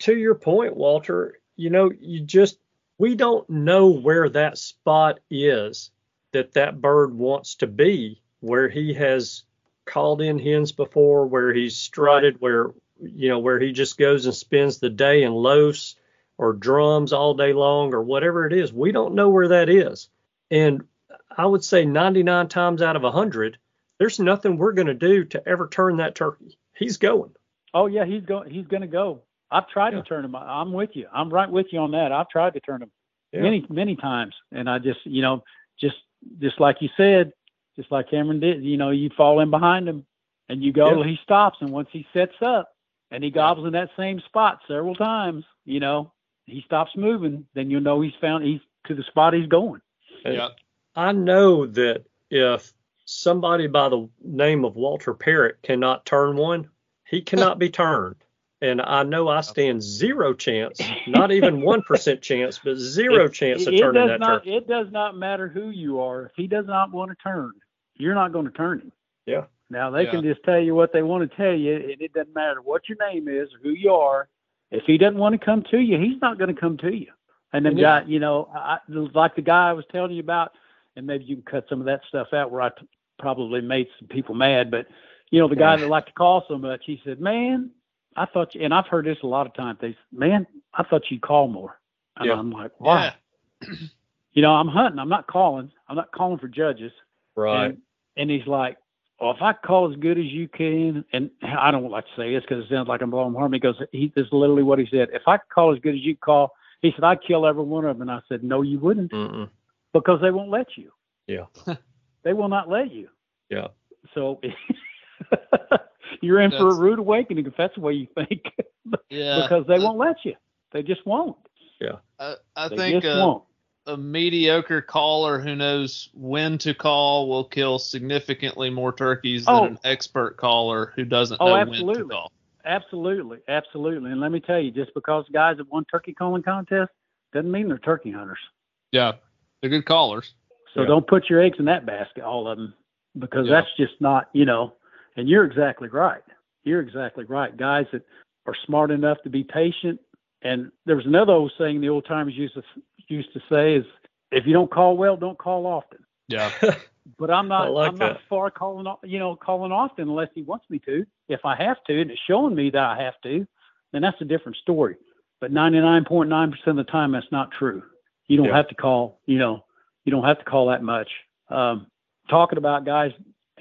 to your point, Walter, you know, you just we don't know where that spot is that that bird wants to be, where he has called in hens before, where he's strutted, where you know, where he just goes and spends the day in loafs or drums all day long or whatever it is. We don't know where that is. And I would say 99 times out of 100, there's nothing we're going to do to ever turn that turkey. He's going. Oh yeah, he's going. He's going to go. I've tried Yeah. to turn him. I'm with you. I'm right with you on that. I've tried to turn him Yeah. many many times, and I just you know just just like you said, just like Cameron did. You know, you fall in behind him, and you go Yeah. till he stops, and once he sets up, and he gobbles in that same spot several times, you know, he stops moving, then you know he's found he's to the spot he's going. Yeah. I know that if somebody by the name of Walter Parrott cannot turn one, he cannot be turned. And I know I stand zero chance, not even one percent chance, but zero It- chance of it, turning does that not. turkey. It does not matter who you are. If he does not want to turn, you're not going to turn him. Yeah. Now they Yeah. can just tell you what they want to tell you, and it doesn't matter what your name is or who you are. If he doesn't want to come to you, he's not going to come to you. And then, Yeah. guy, you know, I, like the guy I was telling you about, and maybe you can cut some of that stuff out where I t- probably made some people mad, but you know, the guy that liked to call so much, he said, "Man, I thought," you, and I've heard this a lot of times. They, said, "Man, I thought you'd call more." And Yeah. I'm like, "Why?" Yeah. you know, I'm hunting. I'm not calling. I'm not calling for judges. Right. And, and he's like, well, if I call as good as you can, and I don't like to say this because it sounds like I'm blowing harm. He goes, he, this is literally what he said. If I call as good as you call, he said, I'd kill every one of them. And I said, no, you wouldn't Mm-mm. because they won't let you. Yeah. they will not let you. Yeah. So you're in for a rude awakening if that's the way you think Yeah. because they won't let you. They just won't. I, I They think just uh, won't. a mediocre caller who knows when to call will kill significantly more turkeys than Oh. an expert caller who doesn't Oh, know when to absolutely. call. Absolutely, absolutely. And let me tell you, just because guys have won turkey calling contests doesn't mean they're turkey hunters. Yeah, they're good callers. So Yeah. don't put your eggs in that basket, all of them, because Yeah. that's just not, you know. And you're exactly right. You're exactly right. Guys that are smart enough to be patient. And there was another old saying the old timers used to used to say is, if you don't call well, don't call often. Yeah, But I'm not. Like I'm not far calling, you know, calling often unless he wants me to. If I have to, and it's showing me that I have to, then that's a different story. But 99.9% of the time, that's not true. You don't Yeah. have to call. You know, you don't have to call that much. Um, talking about guys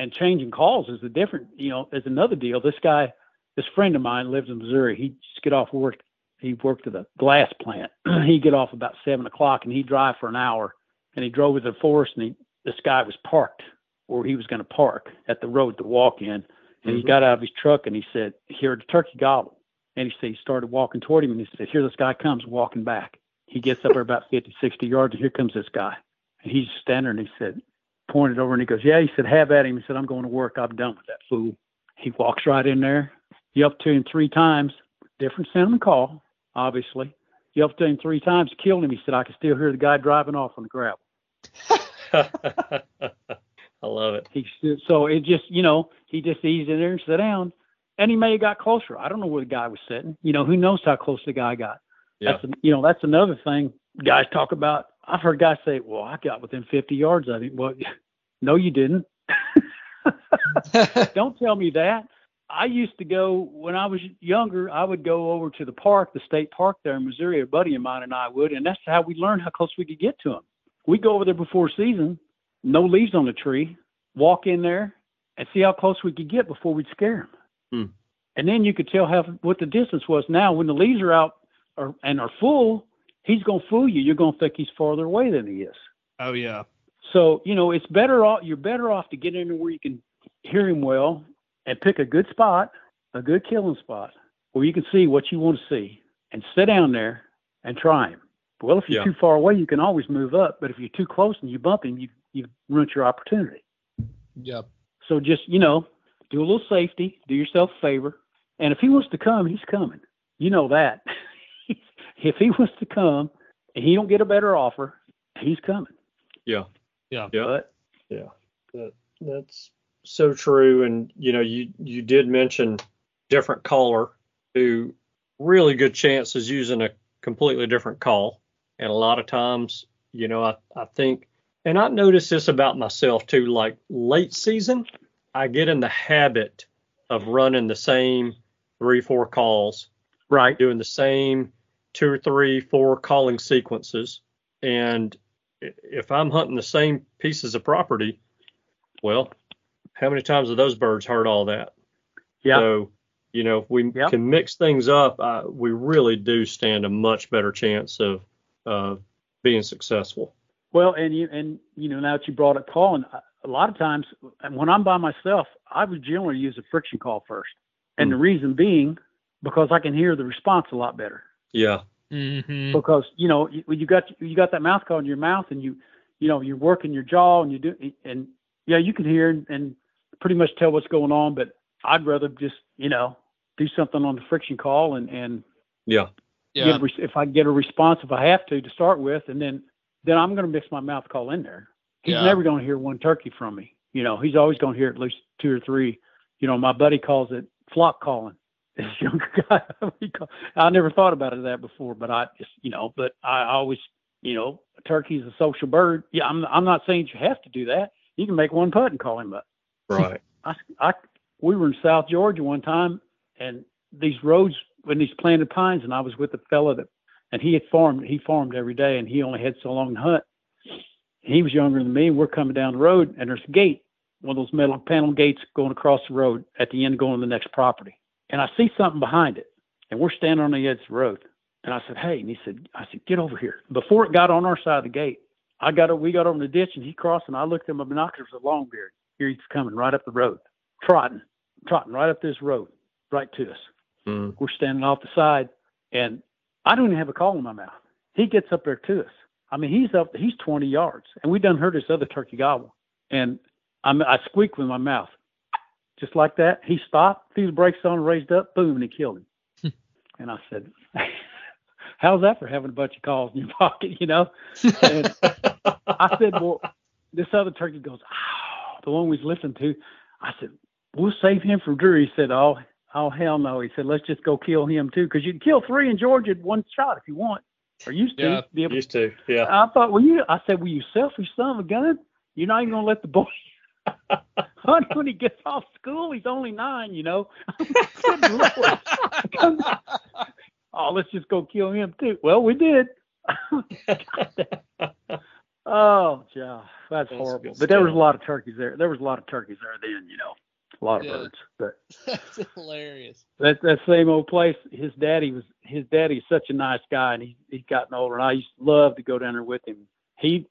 and changing calls is a different. You know, is another deal. This guy, this friend of mine, lives in Missouri. He just get off work. He worked at a glass plant. he'd get off about seven o'clock, and he'd drive for an hour. And he drove to the forest, and he this guy was parked where he was going to park at the road to walk in. And he Mhm. got out of his truck and he said, here, the turkey gobble. And he said, he started walking toward him and he said, here this guy comes walking back. He gets up there about 50, 60 yards and here comes this guy. And he's standing there and he said, pointed over and he goes, yeah, he said, have at him. He said, I'm going to work. I'm done with that fool. He walks right in there. You up to him three times, different cinnamon call, obviously. You up to him three times, killed him. He said, I can still hear the guy driving off on the gravel. I love it. He so it just, you know, he just eased in there and sat down, and he may have got closer. I don't know where the guy was sitting. You know, who knows how close the guy got? Yeah. That's, you know, that's another thing guys talk about. I've heard guys say, "Well, I got within 50 yards of him." Well, no, you didn't. Don't tell me that. I used to go when I was younger. I would go over to the park, the state park there in Missouri. A buddy of mine and I would, and that's how we learned how close we could get to them. We go over there before season, no leaves on the tree, walk in there, and see how close we could get before we'd scare them. Hmm. And then you could tell how what the distance was. Now, when the leaves are out or, and are full, he's gonna fool you. You're gonna think he's farther away than he is. Oh yeah. So you know, it's better off. You're better off to get in where you can hear him well and pick a good spot, a good killing spot, where you can see what you want to see, and sit down there and try him. Well, if you're Yeah. too far away, you can always move up. But if you're too close and you bump him, you you ruined your opportunity. Yep. So just you know, do a little safety, do yourself a favor, and if he wants to come, he's coming. You know that. if he wants to come and he don't get a better offer, he's coming. Yeah. Yeah. Yeah. But Yeah, that, that's so true. And you know, you you did mention different caller who really good chances using a completely different call, and a lot of times, you know, I I think, and I notice this about myself too. Like late season, I get in the habit of running the same three four calls right, doing the same two or three, four calling sequences. And if I'm hunting the same pieces of property, well, how many times have those birds heard all that? yeah, So, you know, if we Yep. can mix things up, uh, we really do stand a much better chance of uh, being successful. Well, and you and you know now that you brought up calling, a- a lot of times when I'm by myself, I would generally use a friction call first, and the reason being because I can hear the response a lot better. Yeah. Mm-hmm. Because you know you, you got you got that mouth call in your mouth, and you you know you're working your jaw, and you do and yeah you can hear and, and pretty much tell what's going on. But I'd rather just you know do something on the friction call and and Yeah. Yeah. get a res- if I get a response if I have to to start with, and then then I'm going to mix my mouth call in there. He's Yeah. never going to hear one turkey from me. You know, he's always going to hear at least two or three. You know, my buddy calls it flock calling. This younger guy, I never thought about it that before, but I just you know, but I always you know, a turkey's a social bird. Yeah, I'm I'm not saying you have to do that. You can make one putt and call him up. Right. I, I, we were in South Georgia one time, and these roads in these planted pines, and I was with a fellow that, and he had farmed. He farmed every day, and he only had so long to hunt. He was younger than me, and we're coming down the road, and there's a gate, one of those metal panel gates going across the road at the end, going to the next property. And I see something behind it, and we're standing on the edge of the road. And I said, "Hey," and he said, "I said, get over here." Before it got on our side of the gate, I got we got over the ditch, and he crossed, and I looked at my binoculars with a long beard. Here he's coming right up the road, trotting, trotting right up this road, right to us. Mm. We're standing off the side, and I don't even have a call in my mouth. He gets up there to us. I mean, he's up, he's 20 yards, and we done heard this other turkey gobble, and I'm, I squeaked with my mouth, just like that. He stopped, threw the brakes on, raised up, boom, and he killed him. Hmm. and I said, "How's that for having a bunch of calls in your pocket?" You know. And I said, "Well, this other turkey goes, oh, the one we was listening to." I said, "We'll save him for Drew." He said, "Oh, oh hell no." He said, "Let's just go kill him too, because you can kill three in Georgia in one shot if you want, or used to Yeah. be able." Used to. Yeah. I thought, well, you. I said, "Well, you selfish son of a gun. You're not even gonna let the boy." Hunt when he gets off school. He's only nine, you know. Good Lord. oh, let's just go kill him too. Well, we did. Oh, yeah, that's, That's horrible. But there was a lot of turkeys there. There was a lot of turkeys there then, you know, a lot of Yeah. birds. But That's hilarious. that that same old place, his daddy was his daddy's such a nice guy, and he he's gotten older, and I used to love to go down there with him. He,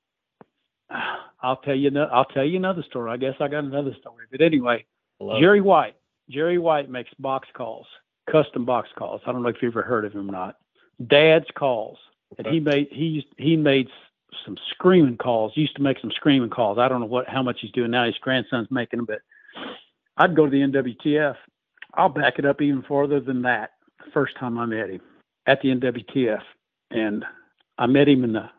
I'll tell you, no- I'll tell you another story. I guess I got another story, but anyway, it. Jerry White, Jerry White makes box calls, custom box calls. I don't know if you've ever heard of him or not. Dad's calls, and he made he he made some screaming calls. He used to make some screaming calls. I don't know what how much he's doing now. His grandson's making them, but I'd go to the NWTF. I'll back it up even farther than that. The first time I met him at the NWTF, and I met him in the.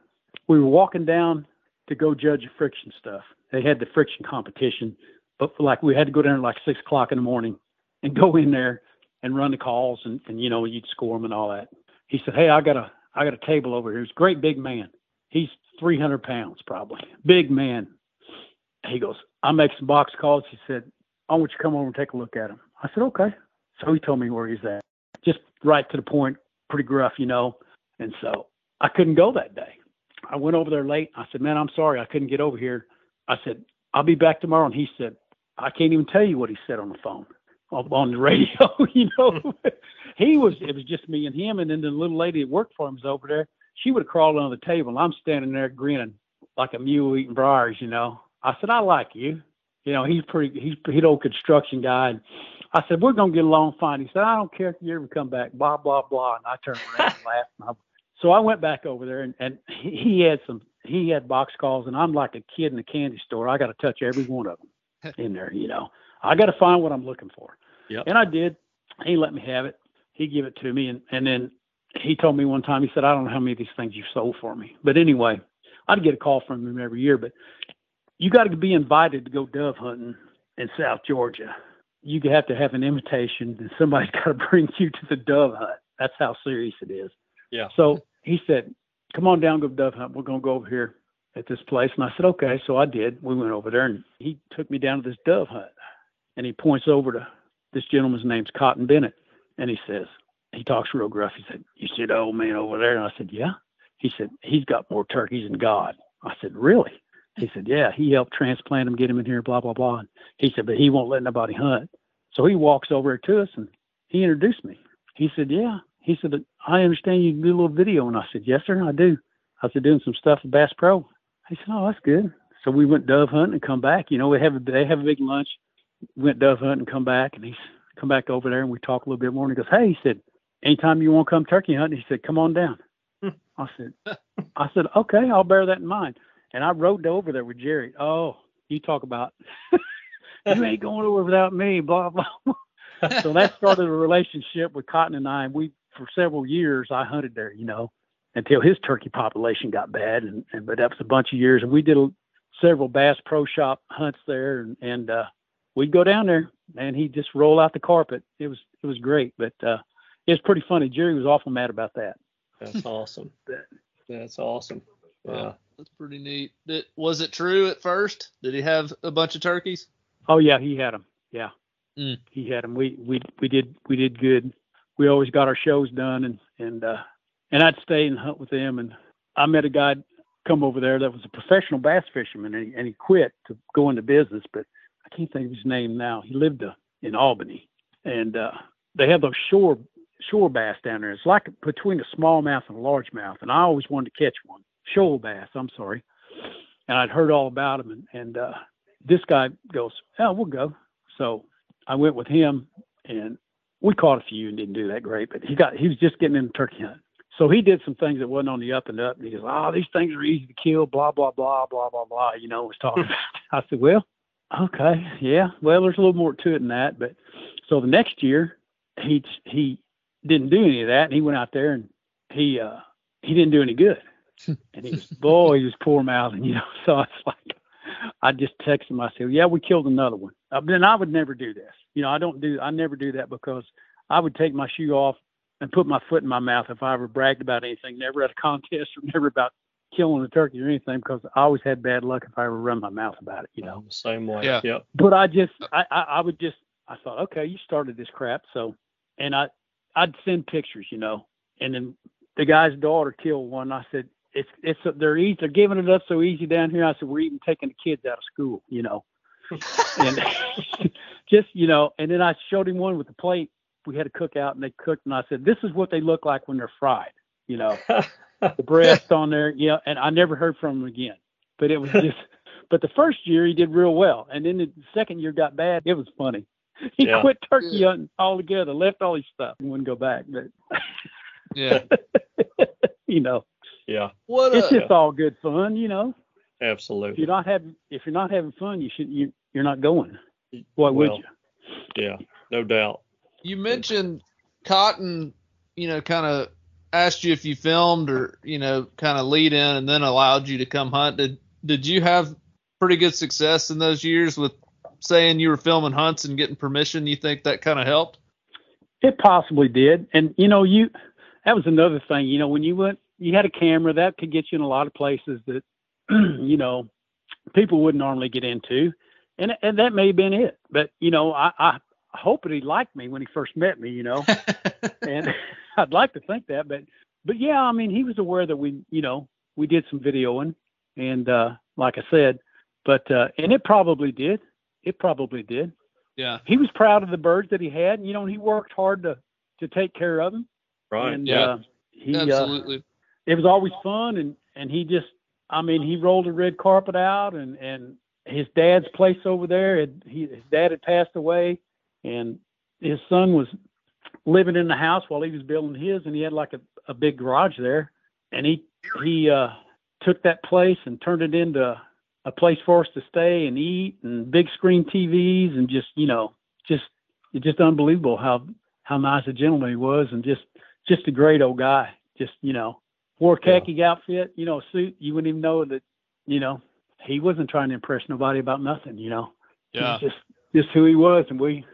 We were walking down to go judge friction stuff. They had the friction competition, but like we had to go down at like six o'clock in the morning and go in there and run the calls and, and you know you'd score them and all that. He said, "Hey, I got a I got a table over here. He's a great big man. He's 300 pounds probably, big man." he goes, I make some box calls. He said, I want you to come over and take a look at him. I said, okay. So he told me where he's at. Just right to the point, pretty gruff, you know. And so I couldn't go that day. I went over there late. I said, man, I'm sorry. I couldn't get over here. I said, I'll be back tomorrow. And he said, I can't even tell you what he said on the phone, on the radio, you know. Hmm. he was, it was just me and him. And then the little lady that worked for him was over there. She would have crawled under the table. And I'm standing there grinning like a mule eating briars, you know. I said, I like you. You know, he's pretty, he's, he's old construction guy. And I said, we're going to get along fine. He said, I don't care if you ever come back, blah, blah, blah. And I turned around and laughed. And I, so I went back over there and, and he had some, he had box calls and I'm like a kid in a candy store. I got to touch every one of them in there, you know, I got to find what I'm looking for. Yep. And I did. He let me have it. He gave it to me. And, and then he told me one time, he said, I don't know how many of these things you've sold for me. But anyway, I'd get a call from him every year, but you got to be invited to go dove hunting in South Georgia. You have to have an invitation, and somebody's got to bring you to the dove hunt. That's how serious it is. Yeah. So he said, "Come on down, go dove hunt. We're gonna go over here at this place." And I said, "Okay." So I did. We went over there, and he took me down to this dove hunt, and he points over to this gentleman's name's Cotton Bennett, and he says, he talks real gruff. He said, "You see the old man over there?" And I said, "Yeah." He said, "He's got more turkeys than God." I said, "Really?" He said, Yeah, he helped transplant them, get them in here, blah, blah, blah. And he said, But he won't let nobody hunt. So he walks over to us and he introduced me. He said, Yeah. He said, I understand you do a little video. And I said, Yes, sir, I do. I said, Doing some stuff with Bass Pro. He said, Oh, that's good. So we went dove hunting and come back. You know, we have a, they have a big lunch. We went dove hunting and come back. And he's come back over there and we talk a little bit more. And he goes, Hey, he said, Anytime you want to come turkey hunting, he said, Come on down. I said, I said, okay, I'll bear that in mind. And I rode over there with Jerry. Oh, you talk about you ain't going over without me, blah blah. blah. so that started a relationship with Cotton and I. And we for several years I hunted there, you know, until his turkey population got bad. And, and but that was a bunch of years. And we did a, several Bass Pro Shop hunts there, and, and uh, we'd go down there, and he'd just roll out the carpet. It was it was great, but uh, it was pretty funny. Jerry was awful mad about that. That's awesome. That's awesome. Yeah. Wow, that's pretty neat. Did, was it true at first? Did he have a bunch of turkeys? Oh yeah, he had them. Yeah, Mm. he had them. We we we did we did good. We always got our shows done, and and uh, and I'd stay and hunt with them. And I met a guy come over there that was a professional bass fisherman, and he, and he quit to go into business, but I can't think of his name now. He lived uh, in Albany, and uh, they have those shore shore bass down there. It's like between a smallmouth and a largemouth, and I always wanted to catch one. Shoal bass, I'm sorry. And I'd heard all about them, and, and uh, this guy goes, "Oh, we'll go." So I went with him, and we caught a few and didn't do that great. But he got he was just getting into turkey hunt, so he did some things that wasn't on the up and up. And he goes, "Oh, these things are easy to kill." Blah blah blah blah blah blah. You know, was talking about. I said, "Well, okay, yeah. Well, there's a little more to it than that." But so the next year, he he didn't do any of that, and he went out there and he uh he didn't do any good. and he was boy, he was poor mouthing, you know. So it's like I just texted him. I said, "Yeah, we killed another one." Uh, then I would never do this. You know, I don't do. I never do that because I would take my shoe off and put my foot in my mouth if I ever bragged about anything. Never at a contest or never about killing a turkey or anything because I always had bad luck if I ever run my mouth about it. You know. The same way. Yeah. Yep. But I just, I, I, I would just, I thought, okay, you started this crap, so, and I, I'd send pictures, you know, and then the guy's daughter killed one. I said, it's, it's, they're easy, they're giving it up so easy down here. I said, we're even taking the kids out of school, you know, and just, you know, and then I showed him one with the plate. We had a cookout and they cooked, and I said, this is what they look like when they're fried, you know, the breast on there, yeah. And I never heard from him again, but it was just. But the first year he did real well, and then the second year got bad. It was funny. He Yeah. quit turkey hunting altogether, left all his stuff, and wouldn't go back. But Yeah. you know, yeah. What it's a, just all good fun. You know, Absolutely. if Absolutely. you're not having if you're not having fun, you should you you're not going. Why would Well, you? Yeah. No doubt. you mentioned Cotton, you know, kind of asked you if you filmed or, you know, kind of lead in and then allowed you to come hunt. Did did you have pretty good success in those years with saying you were filming hunts and getting permission? You think that kind of helped? It possibly did. And you know, you that was another thing. You know, when you went, you had a camera that could get you in a lot of places that, you know, people wouldn't normally get into, and and that may have been it. But you know, I I hope that he liked me when he first met me. You know, and I'd like to think that, but but yeah, I mean, he was aware that we you know we did some videoing, and uh, like I said, but uh, and it probably did, it probably did. Yeah. He was proud of the birds that he had. And, you know, he worked hard to to take care of them. Right. And, Yeah. Uh, he, uh, Absolutely. it was always fun and and he just I mean he rolled a red carpet out and and his dad's place over there had he his dad had passed away and his son was living in the house while he was building his and he had like a, a big garage there. And he he uh took that place and turned it into a place for us to stay and eat and big screen TVs and just you know just it's just unbelievable how how nice a gentleman he was and just just a great old guy. Just you know wore a khaki outfit you know a suit. You wouldn't even know that you know he wasn't trying to impress nobody about nothing you know Yeah. just just who he was and we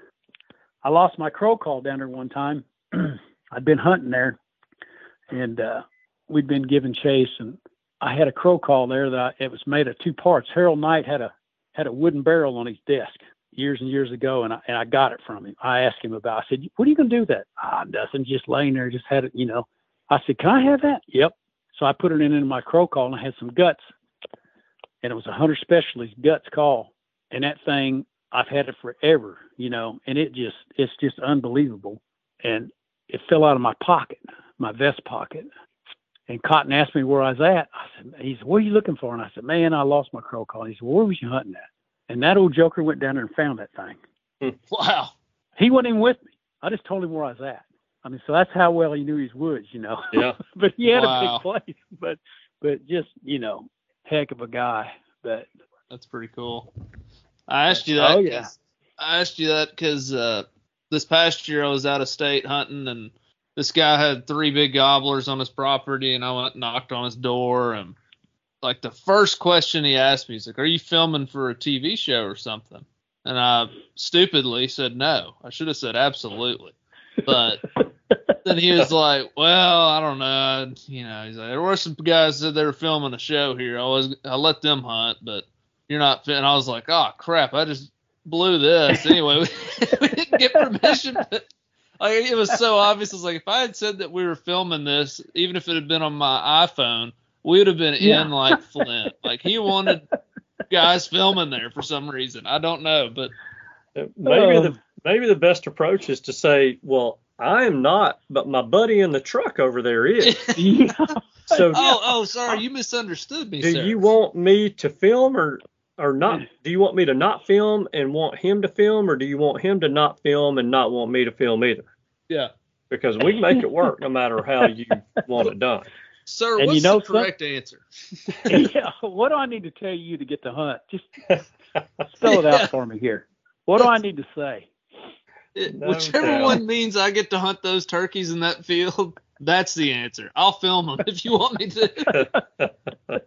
I lost my crow call down there one time I'd been hunting there and uh we'd been giving chase and I had a crow call there that I, it was made of two parts. Harold Knight had a had a wooden barrel on his desk years and years ago, and I and I got it from him. I asked him about. I said, "What are you gonna do with that?" Ah, nothing, just laying there, just had it, you know. I said, "Can I have that?" Yep. So I put it in into my crow call, and I had some guts, and it was a Hunter's Specialties guts call, and that thing I've had it forever, you know, and it just it's just unbelievable, and it fell out of my pocket, my vest pocket, and Cotton asked me where I was at. I said, he said, what are you looking for? And I said, man, I lost my crow call. He said, where was you hunting at? And that old joker went down there and found that thing. Hmm. Wow. He wasn't even with me. I just told him where I was at. I mean, so that's how well he knew his woods, you know. Yeah. but he had Wow. a big place. But but just, you know, heck of a guy. But That's pretty cool. I asked you that. Oh, yeah. I asked you that because uh, this past year I was out of state hunting, and this guy had three big gobblers on his property, and I went and knocked on his door, and like the first question he asked me, he's like, "Are you filming for a TV show or something?" And I stupidly said no. I should have said absolutely, but then he was like, "Well, I don't know. You know, he's like, there were some guys that they were filming a show here. I was, I let them hunt, but you're not." fit." And I was like, "Oh crap! I just blew this." Anyway, we, we didn't get permission. But, like, it was so obvious. I was like, if I had said that we were filming this, even if it had been on my iPhone, we would have been Yeah. in like Flynn. Like he wanted guys filming there for some reason. I don't know, but Maybe the um, maybe the best approach is to say, well, I am not, but my buddy in the truck over there is. yeah. So oh, oh, sorry, you misunderstood me. do sir. you want me to film or or not? Do you want me to not film and want him to film, or do you want him to not film and not want me to film either? Yeah. Because we make it work no matter how you want it done. Sir, And what's you know the some- correct answer? yeah. What do I need to tell you to get the hunt? Just spell it Yeah. out for me here. What do I need to say? It- No whichever doubt. one means I get to hunt those turkeys in that field, that's the answer. I'll film them if you want me to.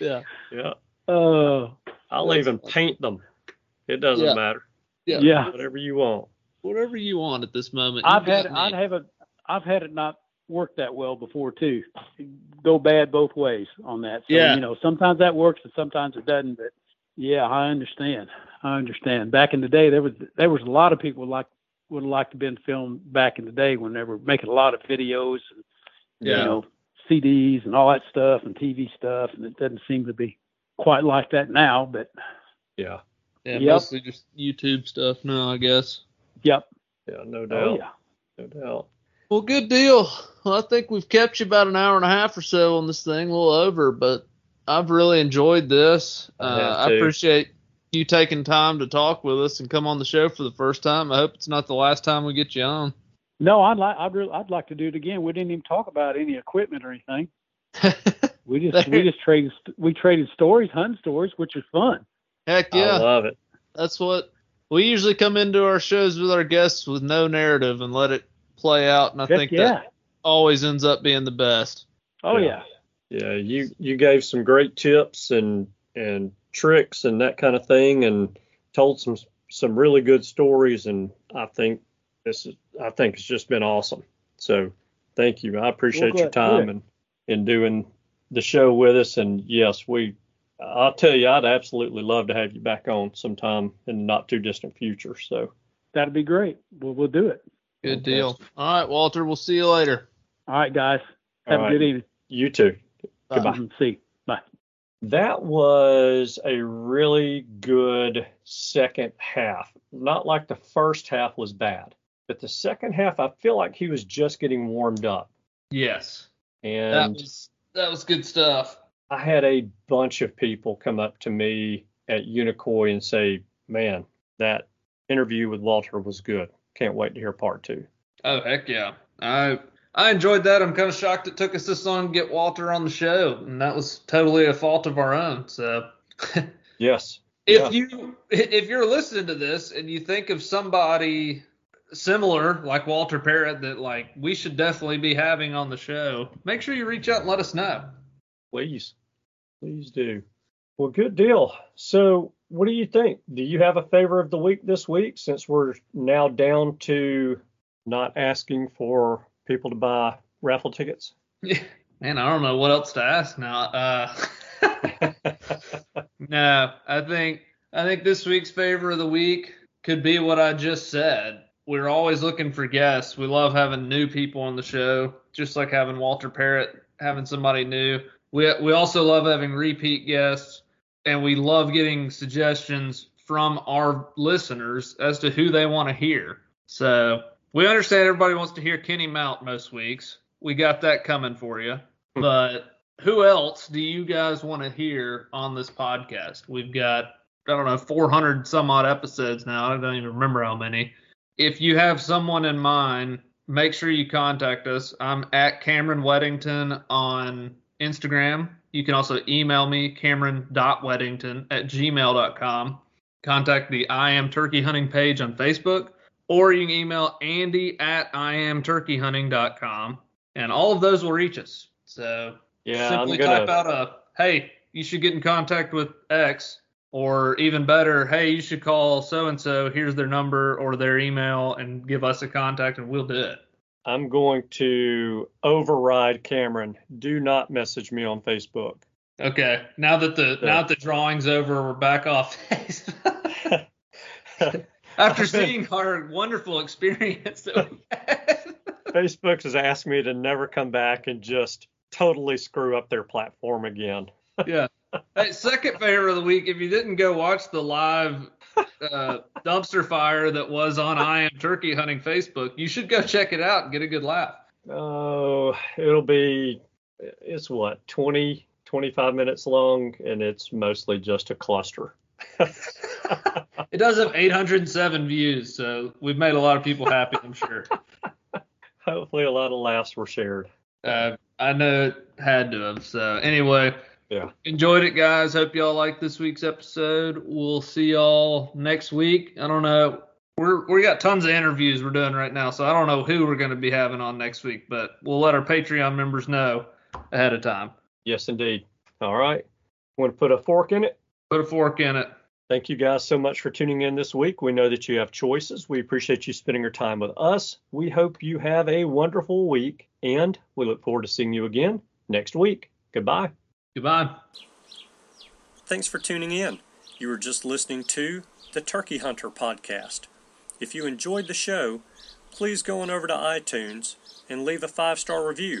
yeah. Yeah. Oh, I'll even paint them. It doesn't Yeah. matter. Yeah. yeah. Whatever you want. Whatever you want at this moment. I've had got I'd me. have a I've had it not work that well before too. Go bad both ways on that. So, Yeah. You know, sometimes that works and sometimes it doesn't. But yeah, I understand. I understand. Back in the day, there was there was a lot of people like would have liked to been filmed back in the day when they were making a lot of videos, and, Yeah. you know, CDs and all that stuff and TV stuff, and it doesn't seem to be quite like that now. But Yeah. yeah, Yep. mostly just YouTube stuff now, I guess. yep. Yeah. No doubt. Oh yeah. No doubt. Well, good deal. Well, I think we've kept you about an hour and a half or so on this thing, a little over, but I've really enjoyed this. I Uh, have I appreciate you taking time to talk with us and come on the show for the first time. I hope it's not the last time we get you on. No, I'd like I'd really, I'd like to do it again. We didn't even talk about any equipment or anything. We just we just traded we traded stories, hunting stories, which was fun. Heck yeah, I love it. That's what we usually come into our shows with our guests with no narrative and let it play out. And I Heck think yeah. that always ends up being the best. Oh Yeah. yeah. Yeah, you you gave some great tips and and tricks and that kind of thing, and told some some really good stories. And I think this is I think it's just been awesome. So thank you. I appreciate Well, your time good. and in doing the show with us. And yes, we I'll tell you, I'd absolutely love to have you back on sometime in the not too distant future. So That'd be great. We'll, we'll do it. Good deal. All right, Walter. We'll see you later. All right, guys. Have All a right. good evening. you too. Goodbye. See. That was a really good second half. Not like the first half was bad, but the second half, I feel like he was just getting warmed up. Yes. That And was that was good stuff. I had a bunch of people come up to me at Unicoi and say, man, that interview with Walter was good. Can't wait to hear part two. Oh heck yeah. I I enjoyed that. I'm kind of shocked it took us this long to get Walter on the show, and that was totally a fault of our own. So Yes. if Yeah. you if you're listening to this and you think of somebody similar like Walter Parrott that like we should definitely be having on the show, make sure you reach out and let us know. Please. Please do. Well, good deal. So, what do you think? Do you have a favor of the week this week since we're now down to not asking for people to buy raffle tickets? Man, I don't know what else to ask now. Uh, no, I think I think this week's favor of the week could be what I just said. We're always looking for guests. We love having new people on the show, just like having Walter Parrott, having somebody new. We we also love having repeat guests, and we love getting suggestions from our listeners as to who they want to hear. So we understand everybody wants to hear Kenny Mount most weeks. We got that coming for you. Hmm. But who else do you guys want to hear on this podcast? We've got, I don't know, 400 some odd episodes now. I don't even remember how many. If you have someone in mind, make sure you contact us. I'm at Cameron Weddington on Instagram. You can also email me, cameron.weddington at gmail.com. Contact the I Am Turkey Hunting page on Facebook, or you can email Andy at IamTurkeyHunting.com, and all of those will reach us. So Yeah, simply I'm gonna. type out a hey, you should get in contact with X, or even better, hey, you should call so and so. Here's their number or their email, and give us a contact, and we'll do it. I'm going to override Cameron. Do not message me on Facebook. Okay, now that the now that the drawing's over, we're back off Facebook. After seeing our wonderful experience that we had. Facebook has asked me to never come back and just totally screw up their platform again. yeah. Hey, second favor of the week. If you didn't go watch the live uh, dumpster fire that was on I Am Turkey Hunting Facebook, you should go check it out and get a good laugh. Oh, it'll be, it's what, 20, 25 minutes long, and it's mostly just a cluster. It does have 807 views, so we've made a lot of people happy, I'm sure. Hopefully, a lot of laughs were shared. Uh, I know it had to have. So anyway, Yeah. enjoyed it, guys. Hope y'all liked this week's episode. We'll see y'all next week. I don't know. We're we got tons of interviews we're doing right now, so I don't know who we're going to be having on next week, but we'll let our Patreon members know ahead of time. Yes, indeed. All right. Want to put a fork in it? Put a fork in it. Thank you guys so much for tuning in this week. We know that you have choices. We appreciate you spending your time with us. We hope you have a wonderful week, and we look forward to seeing you again next week. Goodbye. Goodbye. Thanks for tuning in. You were just listening to the Turkey Hunter podcast. If you enjoyed the show, please go on over to iTunes and leave a five star review.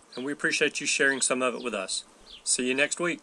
and we appreciate you sharing some of it with us. See you next week.